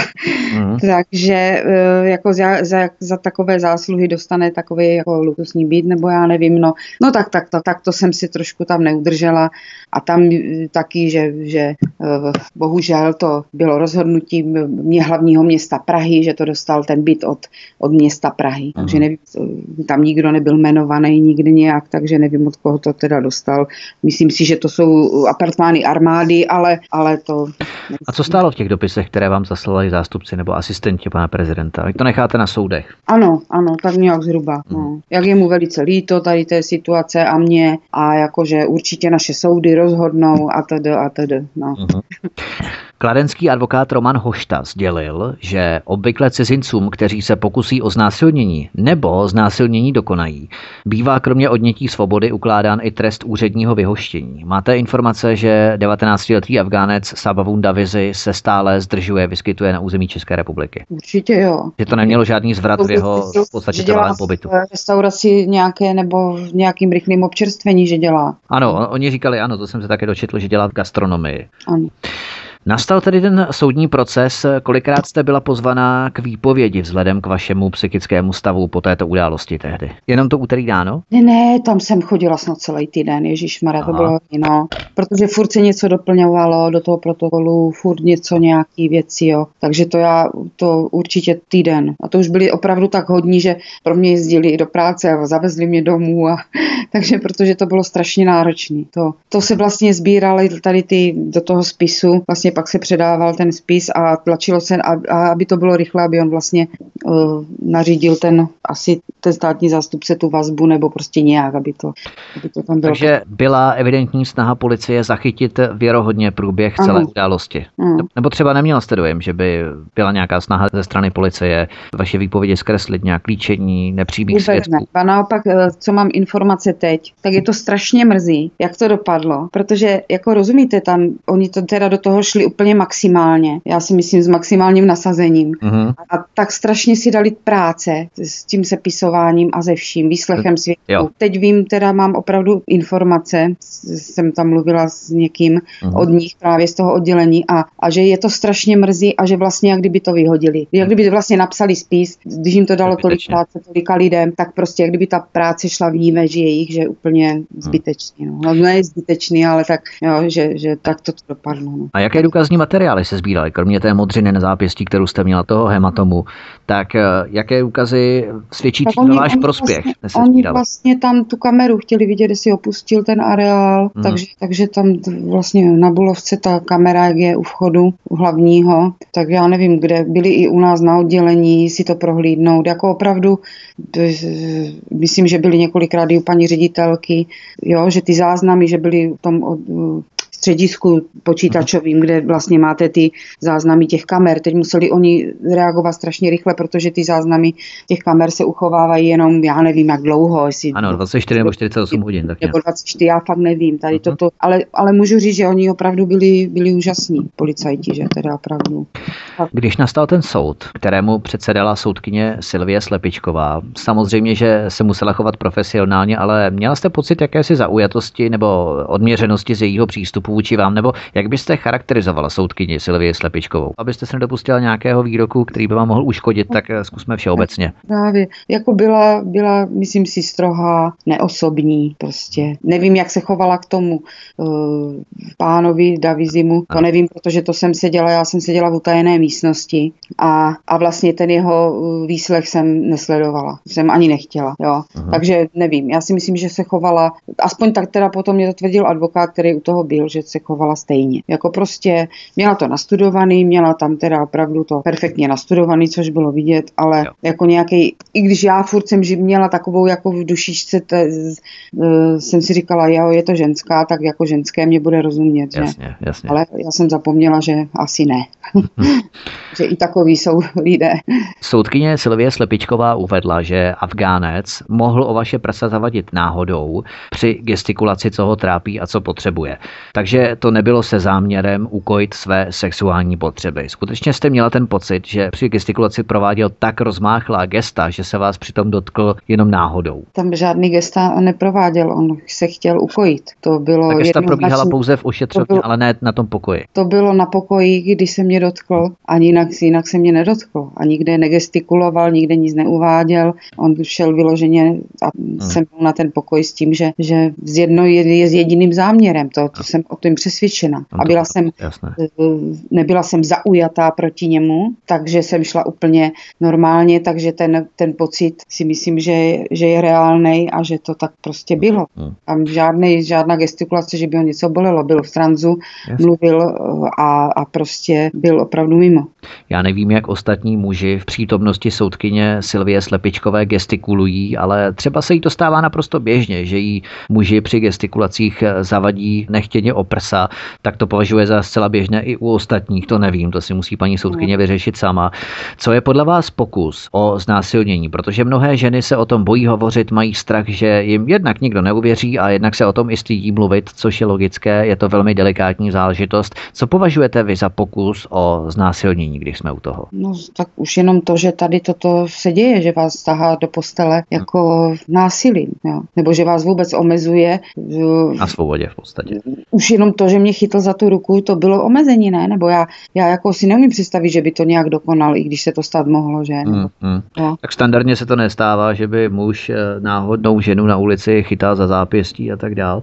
Mm. Takže eh, jako za, za, za takové zásluhy dostane takový jako luxusní byt, nebo já nevím, no, no tak, tak, to, tak to jsem si trošku tam neudržela a tam eh, taky, že, že eh, bohužel to bylo rozhodnutí mě hlavního města Prahy, že to dostal ten byt od, od města Prahy. Mm. Takže nevím, tam nikdo nebyl jmenovaný nikdy nějak, takže nevím, od koho to teda dostal. Myslím si, že to jsou apartmány armády, ale, ale to... A co stálo v těch dopisech, které vám zaslali zástupci nebo asistenti pana prezidenta? Vy to necháte na soudech? Ano, ano, tak nějak zhruba. No. Hmm. Jak je mu velice líto tady té situace a mě a jakože určitě naše soudy rozhodnou a tedy a tedy. No. Uh-huh. Kladenský advokát Roman Hošta sdělil, že obvykle cizincům, kteří se pokusí o znásilnění nebo znásilnění dokonají, bývá kromě odnětí svobody ukládán i trest úředního vyhoštění. Máte informace, že 19-letý Afgánec Sabavun Davizi se stále zdržuje, vyskytuje na území České republiky? Určitě jo. Že to nemělo žádný zvrat v jeho v podstatě trvalém pobytu. V restauraci nějaké nebo v nějakým rychlým občerstvení, že dělá. Ano, oni říkali, ano, to jsem se také dočetl, že dělá v gastronomii. Ano. Nastal tedy ten soudní proces, kolikrát jste byla pozvaná k výpovědi vzhledem k vašemu psychickému stavu po této události tehdy? Jenom to úterý dáno? Ne, ne, tam jsem chodila snad celý týden, Ježíš Mara, to bylo no, protože furt se něco doplňovalo do toho protokolu, furt něco, nějaký věci, jo. Takže to já, to určitě týden. A to už byli opravdu tak hodní, že pro mě jezdili do práce a zavezli mě domů a takže protože to bylo strašně náročné. To, to se vlastně sbírali tady ty do toho spisu, vlastně pak se předával ten spis a tlačilo se, aby to bylo rychle, aby on vlastně uh, nařídil ten asi ten státní zástupce tu vazbu nebo prostě nějak, aby to, aby to tam bylo. Takže byla evidentní snaha policie zachytit věrohodně průběh celé ano. události. Ano. Nebo třeba neměla jste dojem, že by byla nějaká snaha ze strany policie vaše výpovědi zkreslit nějak líčení nepřímých svědků? Ne. A naopak, eh, co mám informace teď, tak je to strašně mrzí, jak to dopadlo, protože jako rozumíte, tam oni to teda do toho šli úplně maximálně. Já si myslím s maximálním nasazením. Uh-huh. A tak strašně si dali práce s tím sepisováním a ze vším, výslechem světů. Jo. Teď vím, teda mám opravdu informace, jsem tam mluvila s někým uh-huh. od nich právě z toho oddělení a, a že je to strašně mrzí a že vlastně jak kdyby to vyhodili. Jak kdyby vlastně napsali spis, když jim to dalo tolik práce, tolika lidem, tak prostě jak kdyby ta práce šla v ní že jejich, že úplně mhm. zbytečný. No, no ne zbytečný, ale tak, jo, že, že tak to dopadlo. No. A jaké důkazní materiály se sbíraly, kromě té modřiny na zápěstí, kterou jste měla toho hematomu, tak Tak eh, jaké úkazy svědčí váš oni prospěch? Vlastně, oni vlastně tam tu kameru chtěli vidět, jestli opustil ten areál, hmm. takže, takže tam vlastně na Bulovce ta kamera, je u vchodu u hlavního, tak já nevím, kde byli i u nás na oddělení si to prohlídnout. Jako opravdu, myslím, že byli několikrát i u paní ředitelky, jo, že ty záznamy, že byly v tom středisku počítačovým, kde vlastně máte ty záznamy těch kamer. Teď museli oni reagovat strašně rychle, protože ty záznamy těch kamer se uchovávají jenom, já nevím, jak dlouho. Jestli ano, 24 nebo 48 hodin. Tak nebo 24, já fakt nevím. Tady uh-huh. toto, ale, ale můžu říct, že oni opravdu byli, byli úžasní, policajti, že teda opravdu. Když nastal ten soud, kterému předsedala soudkyně Silvie Slepičková, samozřejmě, že se musela chovat profesionálně, ale měla jste pocit jakési zaujatosti nebo odměřenosti z jejího přístupu vůči vám, nebo jak byste charakterizovala soudkyni Silvii Slepičkovou? Abyste se nedopustila nějakého výroku, který by vám mohl uškodit, tak eh, zkusme všeobecně. Právě, jako byla, byla, myslím si, strohá, neosobní prostě. Nevím, jak se chovala k tomu uh, pánovi Davizimu, to nevím, protože to jsem seděla, já jsem seděla v utajené místnosti a, a vlastně ten jeho uh, výslech jsem nesledovala. Jsem ani nechtěla, jo. Aha. Takže nevím, já si myslím, že se chovala, aspoň tak teda potom mě to tvrdil advokát, který u toho byl, že se chovala stejně. Jako prostě měla to nastudovaný, měla tam teda opravdu to perfektně nastudovaný, což bylo vidět, ale jo. jako nějaký, i když já furt jsem měla takovou jako v dušičce, te, uh, jsem si říkala, jo, je to ženská, tak jako ženské mě bude rozumět, jasně, že? Jasně. Ale já jsem zapomněla, že asi ne. že i takový jsou lidé. Soudkyně Silvie Slepičková uvedla, že Afgánec mohl o vaše prsa zavadit náhodou při gestikulaci, co ho trápí a co potřebuje. Takže to nebylo se záměrem ukojit své sexuální potřeby. Skutečně jste měla ten pocit, že při gestikulaci prováděl tak rozmáchlá gesta, že se vás přitom dotkl jenom náhodou. Tam žádný gesta neprováděl, on se chtěl ukojit. To bylo Ta gesta probíhala pouze v ošetřovně, bylo, ale ne na tom pokoji. To bylo na pokoji, kdy se mě dotkl, ani jinak, jinak se mě nedotkl. A nikde negestikuloval, nikde nic neuváděl. On šel vyloženě a hmm. jsem na ten pokoj s tím, že, že z jedno je, je s jediným záměrem. To, to jsem o tom přesvědčena. A byla jsem, jasné. Eh, nebyla jsem zaujatá proti němu, takže jsem šla úplně normálně, takže ten, ten pocit si myslím, že, že je reálný a že to tak prostě bylo. Hmm. Tam žádný, žádná gestikulace, že by ho něco bolelo. Byl v tranzu, jasné. mluvil eh, a, a prostě byl opravdu mimo. Já nevím, jak ostatní muži v přítomnosti soudkyně Silvie Slepičkové gestikulují, ale třeba se jí to stává naprosto běžně, že jí muži při gestikulacích zavadí nechtěně o prsa, tak to považuje za zcela běžné i u ostatních, to nevím, to si musí paní soudkyně vyřešit sama. Co je podle vás pokus o znásilnění? Protože mnohé ženy se o tom bojí hovořit, mají strach, že jim jednak nikdo neuvěří a jednak se o tom i stydí mluvit, což je logické, je to velmi delikátní záležitost. Co považujete vy za pokus o znásilnění, když jsme u toho? No tak už jenom to, že tady toto se děje, že vás tahá do postele jako násilím, jo? nebo že vás vůbec omezuje. Na svobodě v podstatě. Už jenom to, že mě chytl za tu ruku, to bylo omezení, ne? Nebo já, já jako si neumím představit, že by to nějak dokonal, i když se to stát mohlo, že? Mm, mm. No. Tak standardně se to nestává, že by muž eh, náhodnou ženu na ulici chytal za zápěstí a tak dál.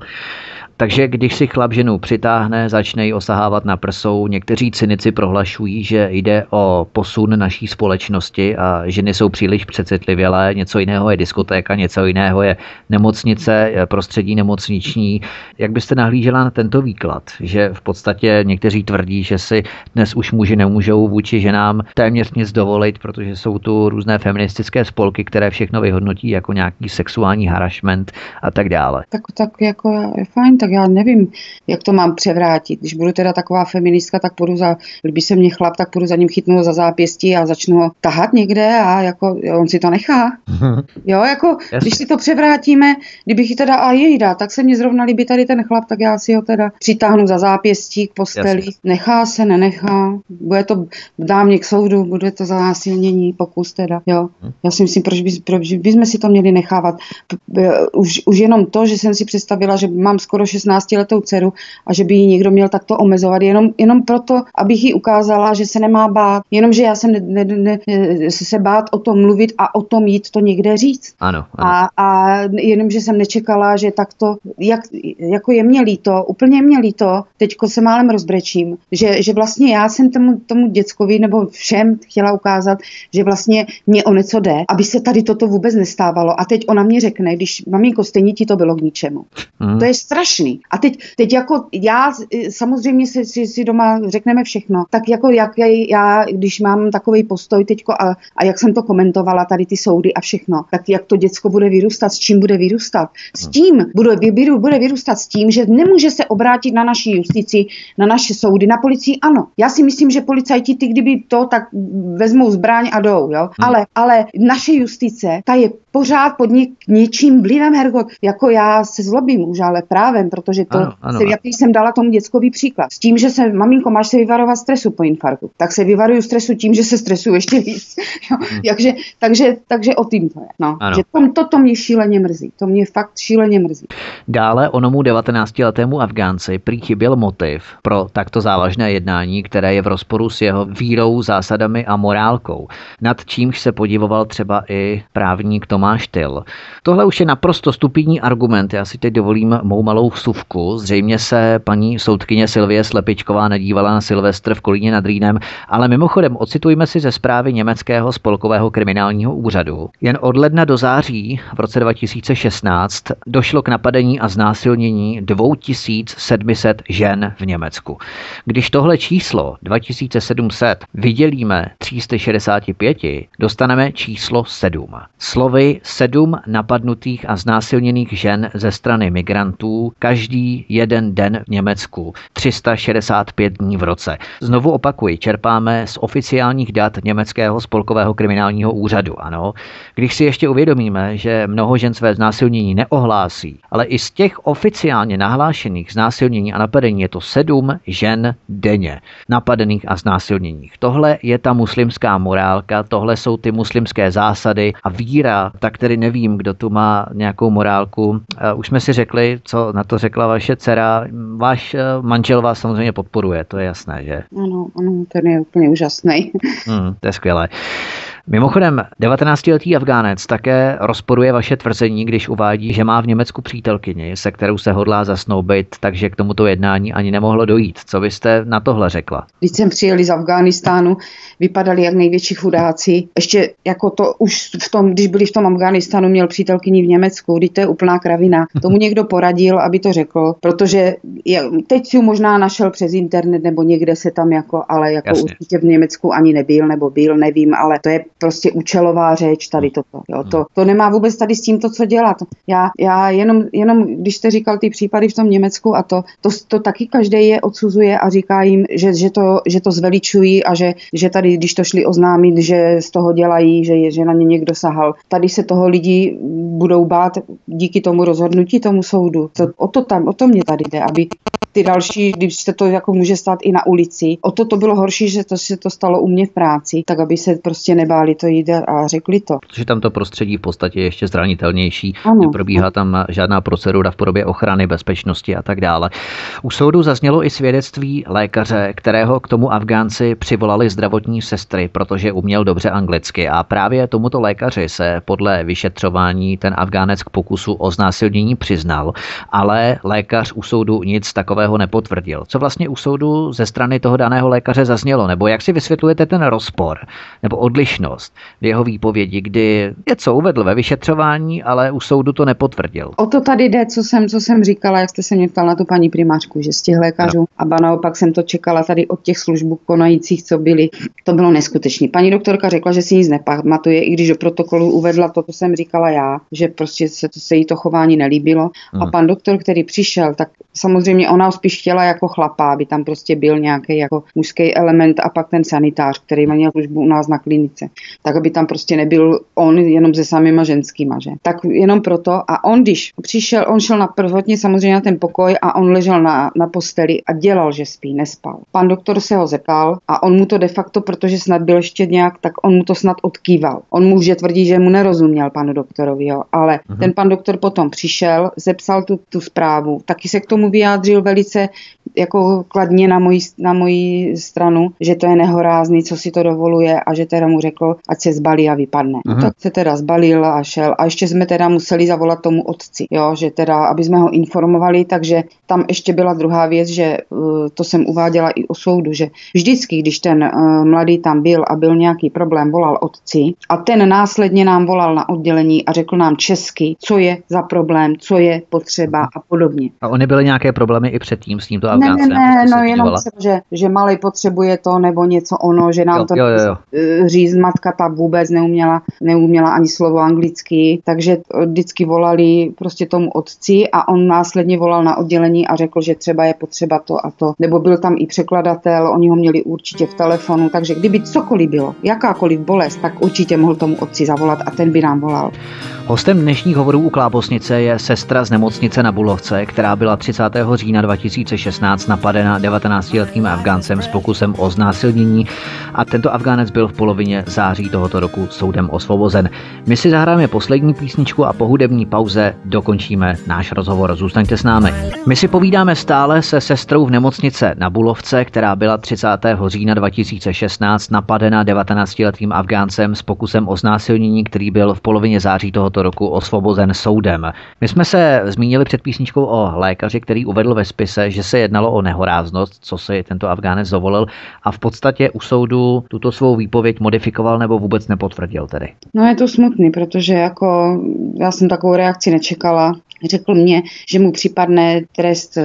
Takže když si chlap ženu přitáhne, začne ji osahávat na prsou, někteří cynici prohlašují, že jde o posun naší společnosti a ženy jsou příliš přecitlivělé, něco jiného je diskotéka, něco jiného je nemocnice, prostředí nemocniční. Jak byste nahlížela na tento výklad, že v podstatě někteří tvrdí, že si dnes už muži nemůžou vůči ženám téměř nic dovolit, protože jsou tu různé feministické spolky, které všechno vyhodnotí jako nějaký sexuální harassment a tak dále. Tak, tak jako je fajn, tak já nevím, jak to mám převrátit. Když budu teda taková feministka, tak půjdu za, kdyby se mě chlap, tak půjdu za ním chytnout za zápěstí a začnu ho tahat někde a jako on si to nechá. jo, jako když si to převrátíme, kdybych teda a jej dá, tak se mě zrovna líbí tady ten chlap, tak já si ho teda přitáhnu za zápěstí k posteli. Jasně. Nechá se, nenechá. Bude to, dá mě k soudu, bude to za násilnění, pokus teda. Jo. Já si myslím, proč, by, proč bychom si to měli nechávat. Už, už jenom to, že jsem si představila, že mám skoro 16 letou dceru a že by ji někdo měl takto omezovat jenom, jenom proto, abych jí ukázala, že se nemá bát, jenomže já jsem ne, ne, ne, se bát o tom mluvit a o tom jít to někde říct. Ano, ano. A, a jenomže jsem nečekala, že takto, jak, jako je mě líto, úplně mě líto, teďko se málem rozbrečím, že, že vlastně já jsem tomu, tomu děckovi nebo všem chtěla ukázat, že vlastně mě o něco jde, aby se tady toto vůbec nestávalo. A teď ona mě řekne, když maminko, stejně ti to bylo k ničemu. Mm. To je strašný. A teď, teď jako já samozřejmě si, si, si doma řekneme všechno, tak jako jak já, když mám takový postoj teďko a, a jak jsem to komentovala, tady ty soudy a všechno, tak jak to děcko bude vyrůstat, s čím bude vyrůstat. S hmm. tím bude, bude vyrůstat s tím, že nemůže se obrátit na naší justici, na naše soudy, na policii, ano. Já si myslím, že policajti, ty kdyby to, tak vezmou zbraň a jdou, jo. Hmm. Ale, ale naše justice, ta je pořád pod ně, něčím vlivem, Hergot. Jako já se zlobím už, ale právem, protože to, ano, ano. Se, jaký jsem dala tomu dětskový příklad. S tím, že se, maminko, máš se vyvarovat stresu po infarktu. Tak se vyvaruju stresu tím, že se stresuju ještě víc. jo. Hmm. takže, takže, takže o tím to je. No. Že to, to, to mě šíleně mrzí. To mě fakt šíleně mrzí. Dále onomu 19-letému Afgánci prý chyběl motiv pro takto závažné jednání, které je v rozporu s jeho vírou, zásadami a morálkou. Nad čímž se podivoval třeba i právník Tomáš Tyl. Tohle už je naprosto stupidní argument. Já si teď dovolím mou malou vsuvku. Zřejmě se paní soudkyně Silvie Slepičková nedívala na Silvestr v Kolíně nad Rýnem, ale mimochodem ocitujme si ze zprávy německého spolkového kriminálního úřadu. Jen od ledna do září v roce 2016 došlo k napadení a znásilnění 2700 žen v Německu. Když tohle číslo 2700 vydělíme 365, dostaneme číslo 7. Slovy 7 napadnutých a znásilněných žen ze strany migrantů každý jeden den v Německu, 365 dní v roce. Znovu opakuji, čerpáme z oficiálních dat německého spolkového kriminálního úřadu. Ano, když si ještě uvědomíme, že mnoho žen své znásilnění neohlásí, ale i z těch oficiálně nahlášených znásilnění a napadení je to sedm žen denně napadených a znásilněních. Tohle je ta muslimská morálka, tohle jsou ty muslimské zásady a víra, tak tedy nevím, kdo tu má nějakou morálku. Eh, už jsme si řekli, co na to řekla vaše dcera. Váš eh, manžel vás samozřejmě podporuje, to je jasné, že? Ano, ano, ten je úplně úžasný. Hmm, to je skvělé. Mimochodem, 19-letý Afgánec také rozporuje vaše tvrzení, když uvádí, že má v Německu přítelkyni, se kterou se hodlá zasnoubit, takže k tomuto jednání ani nemohlo dojít. Co byste na tohle řekla? Když jsem přijeli z Afghánistánu, vypadali jak největší chudáci. Ještě jako to už v tom, když byli v tom Afghánistánu, měl přítelkyni v Německu, když to je úplná kravina. Tomu někdo poradil, aby to řekl, protože je, teď si možná našel přes internet nebo někde se tam jako, ale jako Jasně. určitě v Německu ani nebyl nebo byl, nevím, ale to je prostě účelová řeč tady toto. Jo. To, to nemá vůbec tady s tím to, co dělat. Já, já jenom, jenom, když jste říkal ty případy v tom Německu a to, to, to taky každý je odsuzuje a říká jim, že, že, to, že to zveličují a že, že tady, když to šli oznámit, že z toho dělají, že, je, že na ně někdo sahal. Tady se toho lidi budou bát díky tomu rozhodnutí tomu soudu. To, o to tam, o to mě tady jde, aby ty další, když se to jako může stát i na ulici. O to to bylo horší, že to se to stalo u mě v práci, tak aby se prostě nebáli to jít a řekli to. Protože tam to prostředí v podstatě je ještě zranitelnější, ano. neprobíhá tam žádná procedura v podobě ochrany, bezpečnosti a tak dále. U soudu zaznělo i svědectví lékaře, kterého k tomu Afgánci přivolali zdravotní sestry, protože uměl dobře anglicky a právě tomuto lékaři se podle vyšetřování ten Afgánec k pokusu o znásilnění přiznal, ale lékař u soudu nic takového nepotvrdil. Co vlastně u soudu ze strany toho daného lékaře zaznělo, nebo jak si vysvětlujete ten rozpor nebo odlišnost v jeho výpovědi, kdy něco uvedl ve vyšetřování, ale u soudu to nepotvrdil? O to tady jde, co jsem, co jsem říkala, jak jste se mě ptal na tu paní primářku, že z těch lékařů, no. a ba naopak jsem to čekala tady od těch službů konajících, co byli. To bylo neskutečné. Paní doktorka řekla, že si nic nepamatuje, i když do protokolu uvedla to, co jsem říkala já, že prostě se, se jí to chování nelíbilo. Hmm. A pan doktor, který přišel, tak samozřejmě ona spíš chtěla jako chlapa, aby tam prostě byl nějaký jako mužský element a pak ten sanitář, který měl službu u nás na klinice. Tak aby tam prostě nebyl on jenom se samýma ženskýma, že? Tak jenom proto. A on, když přišel, on šel na prvotně samozřejmě na ten pokoj a on ležel na, na posteli a dělal, že spí, nespal. Pan doktor se ho zeptal a on mu to de facto, protože snad byl ještě nějak, tak on mu to snad odkýval. On může tvrdit, že mu nerozuměl panu doktorovi, jo, ale uh-huh. ten pan doktor potom přišel, zepsal tu, tu zprávu, taky se k tomu vyjádřil velice jako kladně na moji, na moji stranu, že to je nehorázný, co si to dovoluje a že teda mu řekl, ať se zbalí a vypadne. Uh-huh. Tak se teda zbalil a šel a ještě jsme teda museli zavolat tomu otci, jo, že teda, aby jsme ho informovali, takže tam ještě byla druhá věc, že uh, to jsem uváděla i o soudu, že vždycky, když ten uh, mladý tam byl a byl nějaký problém, volal otci a ten následně nám volal na oddělení a řekl nám česky, co je za problém, co je potřeba a podobně. A oni byly nějaké problémy i předtím s tímto Afgáncem? Ne, ne, ne, no jenom se, že, že malý potřebuje to nebo něco ono, že nám jo, to jo, jo. Eh, říct matka ta vůbec neuměla, neuměla ani slovo anglicky, takže vždycky volali prostě tomu otci a on následně volal na oddělení a řekl, že třeba je potřeba to a to. Nebo byl tam i překladatel, oni ho měli určitě v telefonu, takže kdyby cokoliv bylo, jakákoliv bolest, tak určitě mohl tomu otci zavolat a ten by nám volal. Hostem dnešních hovorů u Klábosnice je sestra z nemocnice na Bulovce, která byla 30. října 2016 napadena 19-letým Afgáncem s pokusem o znásilnění a tento Afgánec byl v polovině září tohoto roku soudem osvobozen. My si zahráme poslední písničku a po hudební pauze dokončíme náš rozhovor. Zůstaňte s námi. My si povídáme stále se sestrou v nemocnice na Bulovce, která byla 30. října 2016 napadena 19-letým Afgáncem s pokusem o znásilnění, který byl v polovině září tohoto roku osvobozen soudem. My jsme se zmínili před písničkou o lékaři, který uvedl ve spise, že se jednalo o nehoráznost, co si tento Afgánec dovolil a v podstatě u soudu tuto svou výpověď modifikoval nebo vůbec nepotvrdil tedy. No je to smutný, protože jako já jsem takovou reakci nečekala. Řekl mě, že mu připadne trest, eh,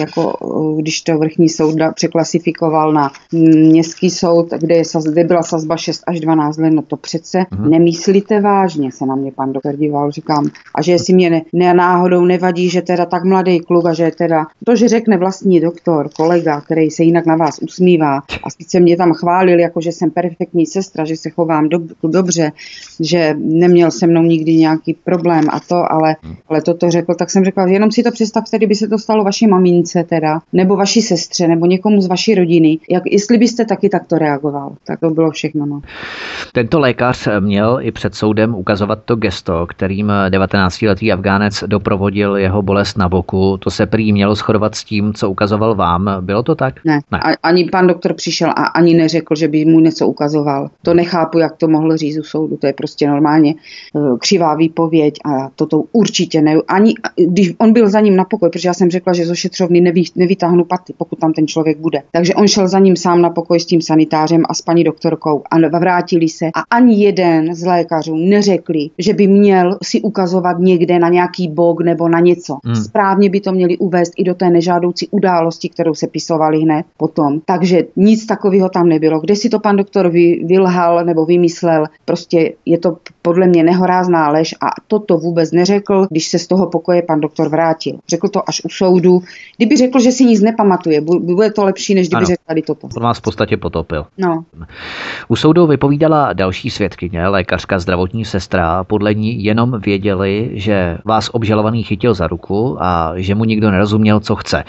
jako eh, když to vrchní soud překlasifikoval na městský soud, kde, je, kde byla sazba 6 až 12 let, no to přece uh-huh. nemyslíte vážně, se na mě pan doktor díval, říkám. A že si mě ne, ne, náhodou nevadí, že teda tak mladý kluk a že teda to, že řekne vlastní doktor, kolega, který se jinak na vás usmívá a sice mě tam chválil, jako že jsem perfektní sestra, že se chovám do, dobře, že neměl se mnou nikdy nějaký problém a to, ale, ale toto řekl, tak jsem řekla, jenom si to představte, kdyby se to stalo vaší mamince teda, nebo vaší sestře, nebo někomu z vaší rodiny, jak, jestli byste taky takto reagoval. Tak to bylo všechno. No. Tento lékař měl i před soudem ukazovat to gesto, kterým 19-letý Afgánec doprovodil jeho bolest na boku. To se prý mělo shodovat s tím, co ukazoval vám. Bylo to tak? Ne. ne. Ani pan doktor přišel a ani neřekl, že by mu něco ukazoval. To nechápu, jak to mohl říct u soudu. To je prostě normálně eh, křivá výpověď a toto určitě ne. Ani když on byl za ním na pokoj, protože já jsem řekla, že z ošetřovny nevy, nevytáhnu paty, pokud tam ten člověk bude. Takže on šel za ním sám na pokoj s tím sanitářem a s paní doktorkou a vrátili se a ani jeden z lékařů neřekli, že by měl si ukazovat někde na nějaký bok nebo na něco. Hmm. Správně by to měli uvést i do té nežádoucí události, kterou se pisovali hned potom. Takže nic takového tam nebylo. Kde si to pan doktor vy, vylhal nebo vymyslel, prostě je to podle mě nehorázná lež a toto vůbec neřekl, když se z toho pokoje pan doktor vrátil. Řekl to až u soudu. Kdyby řekl, že si nic nepamatuje, bude to lepší, než kdyby ano. řekl tady toto. On vás v podstatě potopil. No. U soudu vypovídala další svědkyně, lékařka zdravotní sestra. Podle ní jenom věděli, že vás obžalovaný chytil za ruku a že mu nikdo nerozuměl, co chce.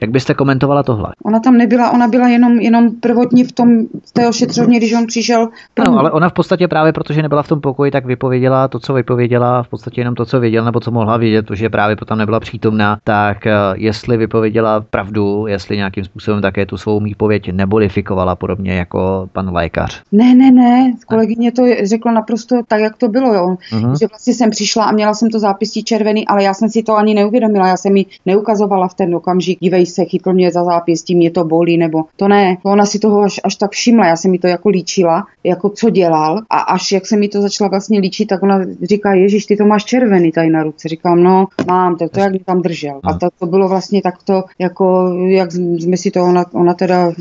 Jak byste komentovala tohle? Ona tam nebyla, ona byla jenom, jenom prvotní v tom v té ošetřovně, když on přišel. Ano, ale ona v podstatě právě protože nebyla v tom pokoji, tak vypověděla to, co vypověděla, v podstatě jenom to, co věděla, nebo co mohla vědět, protože právě potom nebyla přítomná, tak eh, jestli vypověděla pravdu, jestli nějakým způsobem také tu svou výpověď nebodifikovala, podobně jako pan lékař. Ne, ne, ne, kolegyně to řekla naprosto tak, jak to bylo, jo. Uh-huh. Že vlastně jsem přišla a měla jsem to zápistí červený, ale já jsem si to ani neuvědomila, já jsem mi neukazovala v ten okamžik, dívej se, chytl mě za zápěstí, mě to bolí, nebo to ne. To ona si toho až, až tak všimla, já jsem mi to jako líčila, jako co dělal a až jak se mi to začala vlastně líčit, tak ona říká, Ježíš, ty to máš červený tady na ruce. Říkám, no, mám, tak to jak mě tam držel. A to, to bylo vlastně takto, jako, jak jsme si to, ona, ona teda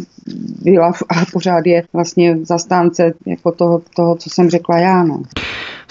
byla a pořád je vlastně zastánce jako toho, toho, co jsem řekla já, no.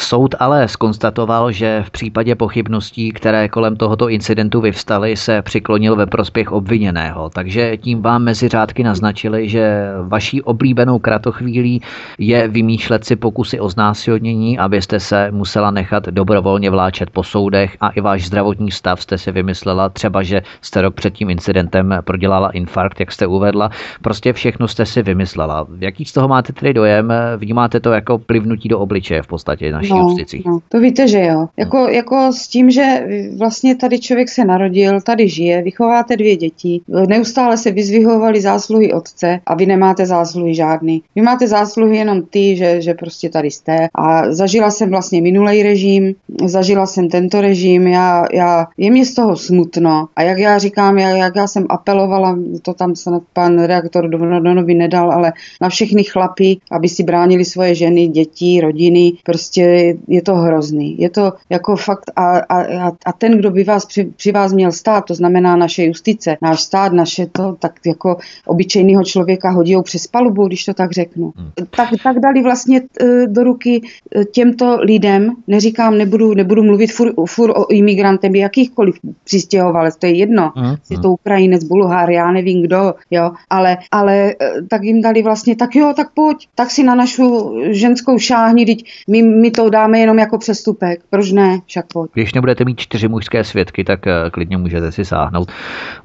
Soud ale skonstatoval, že v případě pochybností, které kolem tohoto incidentu vyvstaly, se přiklonil ve prospěch obviněného. Takže tím vám mezi řádky naznačili, že vaší oblíbenou kratochvílí je vymýšlet si pokusy o znásilnění, abyste se musela nechat dobrovolně vláčet po soudech a i váš zdravotní stav jste si vymyslela, třeba že jste rok před tím incidentem prodělala infarkt, jak jste uvedla. Prostě všechno jste si vymyslela. Jaký z toho máte tedy dojem? Vnímáte to jako plivnutí do obličeje v podstatě naší no, justici? No, to víte, že jo. Jako, no. jako s tím, že vlastně tady člověk se narodil, tady žije, vychováte dvě děti, neustále se vyzvihovali zásluhy otce a vy nemáte zásluhy žádný. Vy máte zásluhy jenom ty, že, že prostě tady jste. A zažila jsem vlastně minulý režim, zažila jsem tento režim, já, já, je mě z toho smutno. A jak já říkám, jak, jak já jsem apelovala, to tam snad pan reaktor Donovi nedal, ale na všechny chlapy, aby si bránili svoje ženy, děti, rodiny, prostě je to hrozný. Je to jako fakt a, a, a ten, kdo by vás při, při vás měl stát, to znamená naše justice, náš stát, naše to, tak jako obyčejného člověka hodí přes palubu, když to tak řeknu. Hmm. Tak, tak dali vlastně e, do ruky e, těmto lidem, neříkám, nebudu, nebudu mluvit fur, fur o imigrantem, jakýchkoliv přistěhovalec, to je jedno, hmm. je to Ukrajinec, Bulhár, já nevím kdo, jo, ale, ale e, tak jim dali vlastně, tak jo, tak pojď, tak si na našu ženskou šáhni, teď my, my to dáme jenom jako přestupek, proč ne, však pojď. Když nebudete mít čtyři mužské svědky, tak klidně můžete si sáhnout,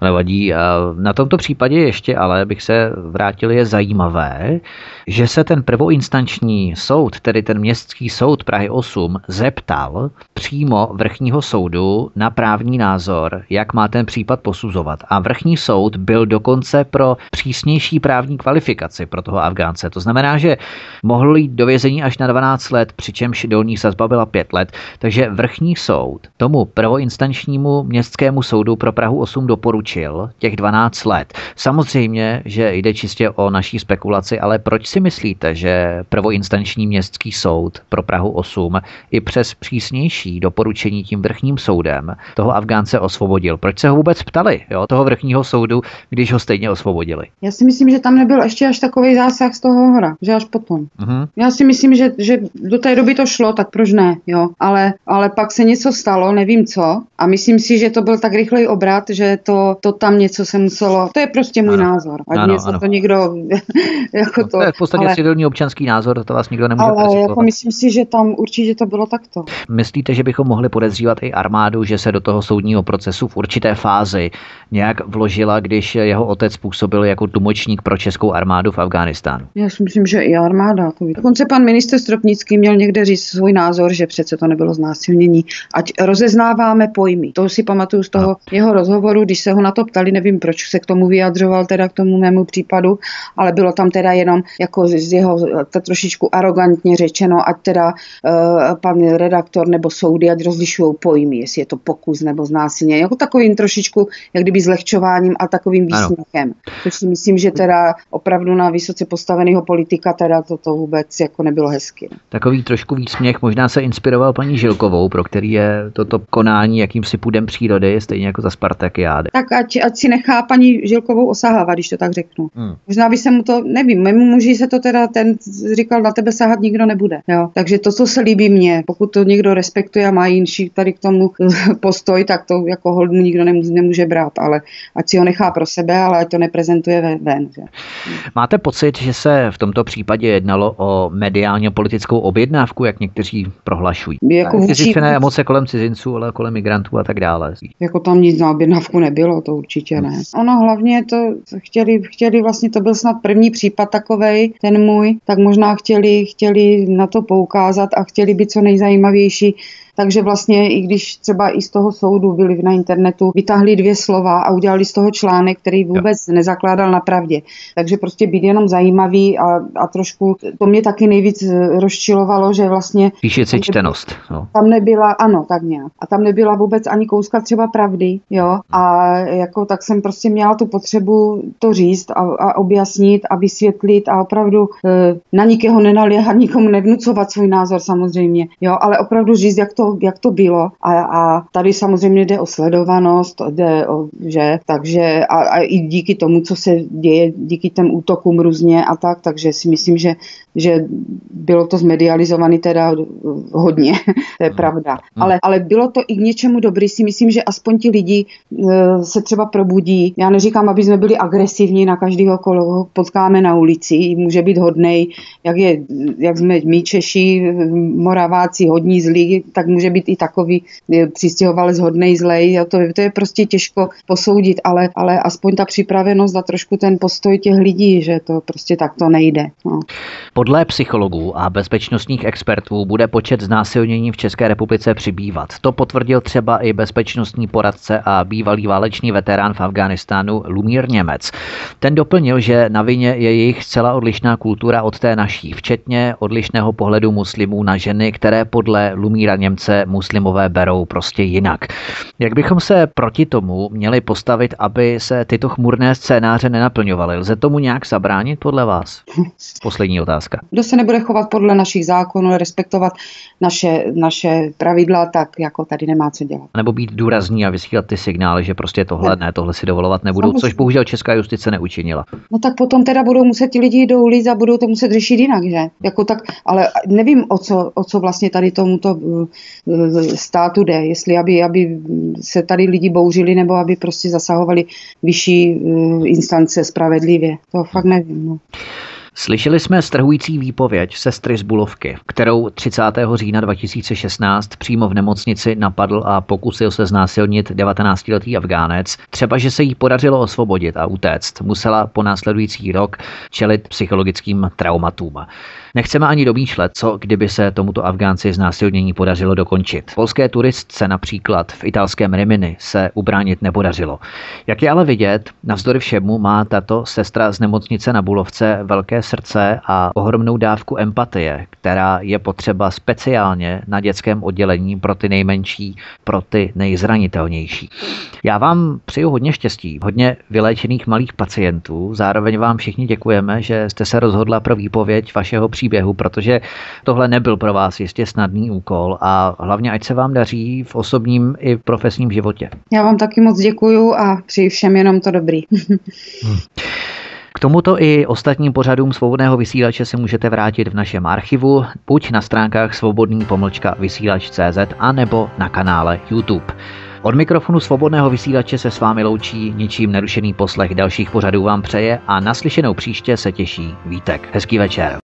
nevadí. Na tomto případě ještě ale bych se vrátil, je zajímavé, že se ten prvoinstanční soud, tedy ten městský soud Prahy 8, zeptal přímo vrchního soudu na právní názor, jak má ten případ posuzovat. A vrchní soud byl dokonce pro přísnější právní kvalifikaci pro toho Afgánce. To znamená, že mohl jít do vězení až na 12 let, přičemž dolní sazba byla 5 let. Takže vrchní soud tomu prvoinstančnímu městskému soudu pro Prahu 8 doporučil těch 12 let. Samozřejmě, že jde čistě o naší spekulaci, ale proč si myslíte, že prvoinstanční městský soud pro Prahu 8 i přes přísnější doporučení tím vrchním soudem toho Afgánce osvobodil? Proč se ho vůbec ptali, jo, toho vrchního soudu, když ho stejně osvobodili? Já si myslím, že tam nebyl ještě až takový zásah z toho hora, že až potom. Uh-huh. Já si myslím, že, že do té doby to šlo, tak proč ne, jo. Ale, ale pak se něco stalo, nevím co, a myslím si, že to byl tak rychlej obrat, že to, to tam něco se muselo, to je prostě můj ano. názor. Ať ano, něco ano. to někdo jako no, to. To podstatě ale, civilní občanský názor, to vás nikdo nemůže Ale jako myslím si, že tam určitě to bylo takto. Myslíte, že bychom mohli podezřívat i armádu, že se do toho soudního procesu v určité fázi nějak vložila, když jeho otec působil jako tlumočník pro českou armádu v Afghánistánu? Já si myslím, že i armáda. To Dokonce pan minister Stropnický měl někde říct svůj názor, že přece to nebylo znásilnění. Ať rozeznáváme pojmy. To si pamatuju z toho no. jeho rozhovoru, když se ho na to ptali, nevím, proč se k tomu vyjadřoval, teda k tomu mému případu, ale bylo tam teda jenom jako z jeho to trošičku arrogantně řečeno, ať teda uh, pan redaktor nebo soudy, ať rozlišují pojmy, jestli je to pokus nebo znásilnění. Jako takovým trošičku, jak kdyby zlehčováním a takovým výsměchem. Což si myslím, že teda opravdu na vysoce postaveného politika teda toto vůbec jako nebylo hezky. Takový trošku výsměch možná se inspiroval paní Žilkovou, pro který je toto konání jakýmsi půdem přírody, stejně jako za Spartakiády. Tak ať, ať si nechá paní Žilkovou osahávat, když to tak řeknu. Hmm. Možná by se mu to, nevím, mému muži se to teda, ten říkal, na tebe sahat nikdo nebude. Jo. Takže to, co se líbí mně, pokud to někdo respektuje a má jinší tady k tomu postoj, tak to jako hold mu nikdo nemůže, nemůže brát, ale ať si ho nechá pro sebe, ale ať to neprezentuje ven. Že. Máte pocit, že se v tomto případě jednalo o mediálně politickou objednávku, jak někteří prohlašují? Jako vůči... ne emoce kolem cizinců, ale kolem migrantů a tak dále. Jako tam nic na objednávku nebylo, to určitě ne. Ono hlavně to chtěli, chtěli vlastně, to byl snad první případ takovej, ten můj, tak možná chtěli, chtěli na to poukázat a chtěli být co nejzajímavější takže vlastně i když třeba i z toho soudu byli na internetu, vytáhli dvě slova a udělali z toho článek, který vůbec jo. nezakládal na pravdě. Takže prostě být jenom zajímavý a, a trošku, to mě taky nejvíc rozčilovalo, že vlastně... Píše si čtenost. No. Tam nebyla, ano, tak nějak. A tam nebyla vůbec ani kouska třeba pravdy, jo. A jako tak jsem prostě měla tu potřebu to říct a, a objasnit a vysvětlit a opravdu e, na nikého nenaléhat, nikomu nevnucovat svůj názor samozřejmě, jo, ale opravdu říct, jak to to, jak to bylo. A, a tady samozřejmě jde o sledovanost, jde o, že, takže a, a i díky tomu, co se děje, díky těm útokům různě a tak, takže si myslím, že, že bylo to zmedializované teda hodně, to je hmm. pravda. Hmm. Ale, ale bylo to i k něčemu dobrý, si myslím, že aspoň ti lidi e, se třeba probudí. Já neříkám, aby jsme byli agresivní na každého, koho potkáme na ulici, může být hodnej, jak, je, jak jsme my Češi, Moraváci hodní zlí, tak může být i takový přistěhovalec hodnej zlej. To, to je prostě těžko posoudit, ale, ale aspoň ta připravenost a trošku ten postoj těch lidí, že to prostě tak to nejde. No. Podle psychologů a bezpečnostních expertů bude počet znásilnění v České republice přibývat. To potvrdil třeba i bezpečnostní poradce a bývalý válečný veterán v Afghánistánu Lumír Němec. Ten doplnil, že na vině je jejich zcela odlišná kultura od té naší, včetně odlišného pohledu muslimů na ženy, které podle Lumíra Němce muslimové berou prostě jinak. Jak bychom se proti tomu měli postavit, aby se tyto chmurné scénáře nenaplňovaly? Lze tomu nějak zabránit podle vás? Poslední otázka. Kdo se nebude chovat podle našich zákonů, respektovat naše, naše pravidla, tak jako tady nemá co dělat. Nebo být důrazní a vysílat ty signály, že prostě tohle ne, tohle si dovolovat nebudou, Samozřejmě. což bohužel česká justice neučinila. No tak potom teda budou muset ti lidi do ulic a budou to muset řešit jinak, že? Jako tak, ale nevím, o co, o co vlastně tady tomuto státu jde, jestli aby, aby se tady lidi bouřili nebo aby prostě zasahovali vyšší eh, instance spravedlivě. To fakt nevím. No. Slyšeli jsme strhující výpověď sestry z Bulovky, kterou 30. října 2016 přímo v nemocnici napadl a pokusil se znásilnit 19-letý Afgánec. Třeba, že se jí podařilo osvobodit a utéct, musela po následující rok čelit psychologickým traumatům. Nechceme ani domýšlet, co kdyby se tomuto Afgánci znásilnění podařilo dokončit. Polské turistce například v italském Rimini se ubránit nepodařilo. Jak je ale vidět, navzdory všemu má tato sestra z nemocnice na Bulovce velké srdce a ohromnou dávku empatie, která je potřeba speciálně na dětském oddělení pro ty nejmenší, pro ty nejzranitelnější. Já vám přeju hodně štěstí, hodně vyléčených malých pacientů, zároveň vám všichni děkujeme, že jste se rozhodla pro výpověď vašeho příběhu, protože tohle nebyl pro vás jistě snadný úkol a hlavně ať se vám daří v osobním i v profesním životě. Já vám taky moc děkuju a přeji všem jenom to dobrý. hmm. K tomuto i ostatním pořadům svobodného vysílače se můžete vrátit v našem archivu, buď na stránkách svobodný pomlčka vysílač.cz a nebo na kanále YouTube. Od mikrofonu svobodného vysílače se s vámi loučí ničím nerušený poslech dalších pořadů vám přeje a naslyšenou příště se těší Vítek. Hezký večer.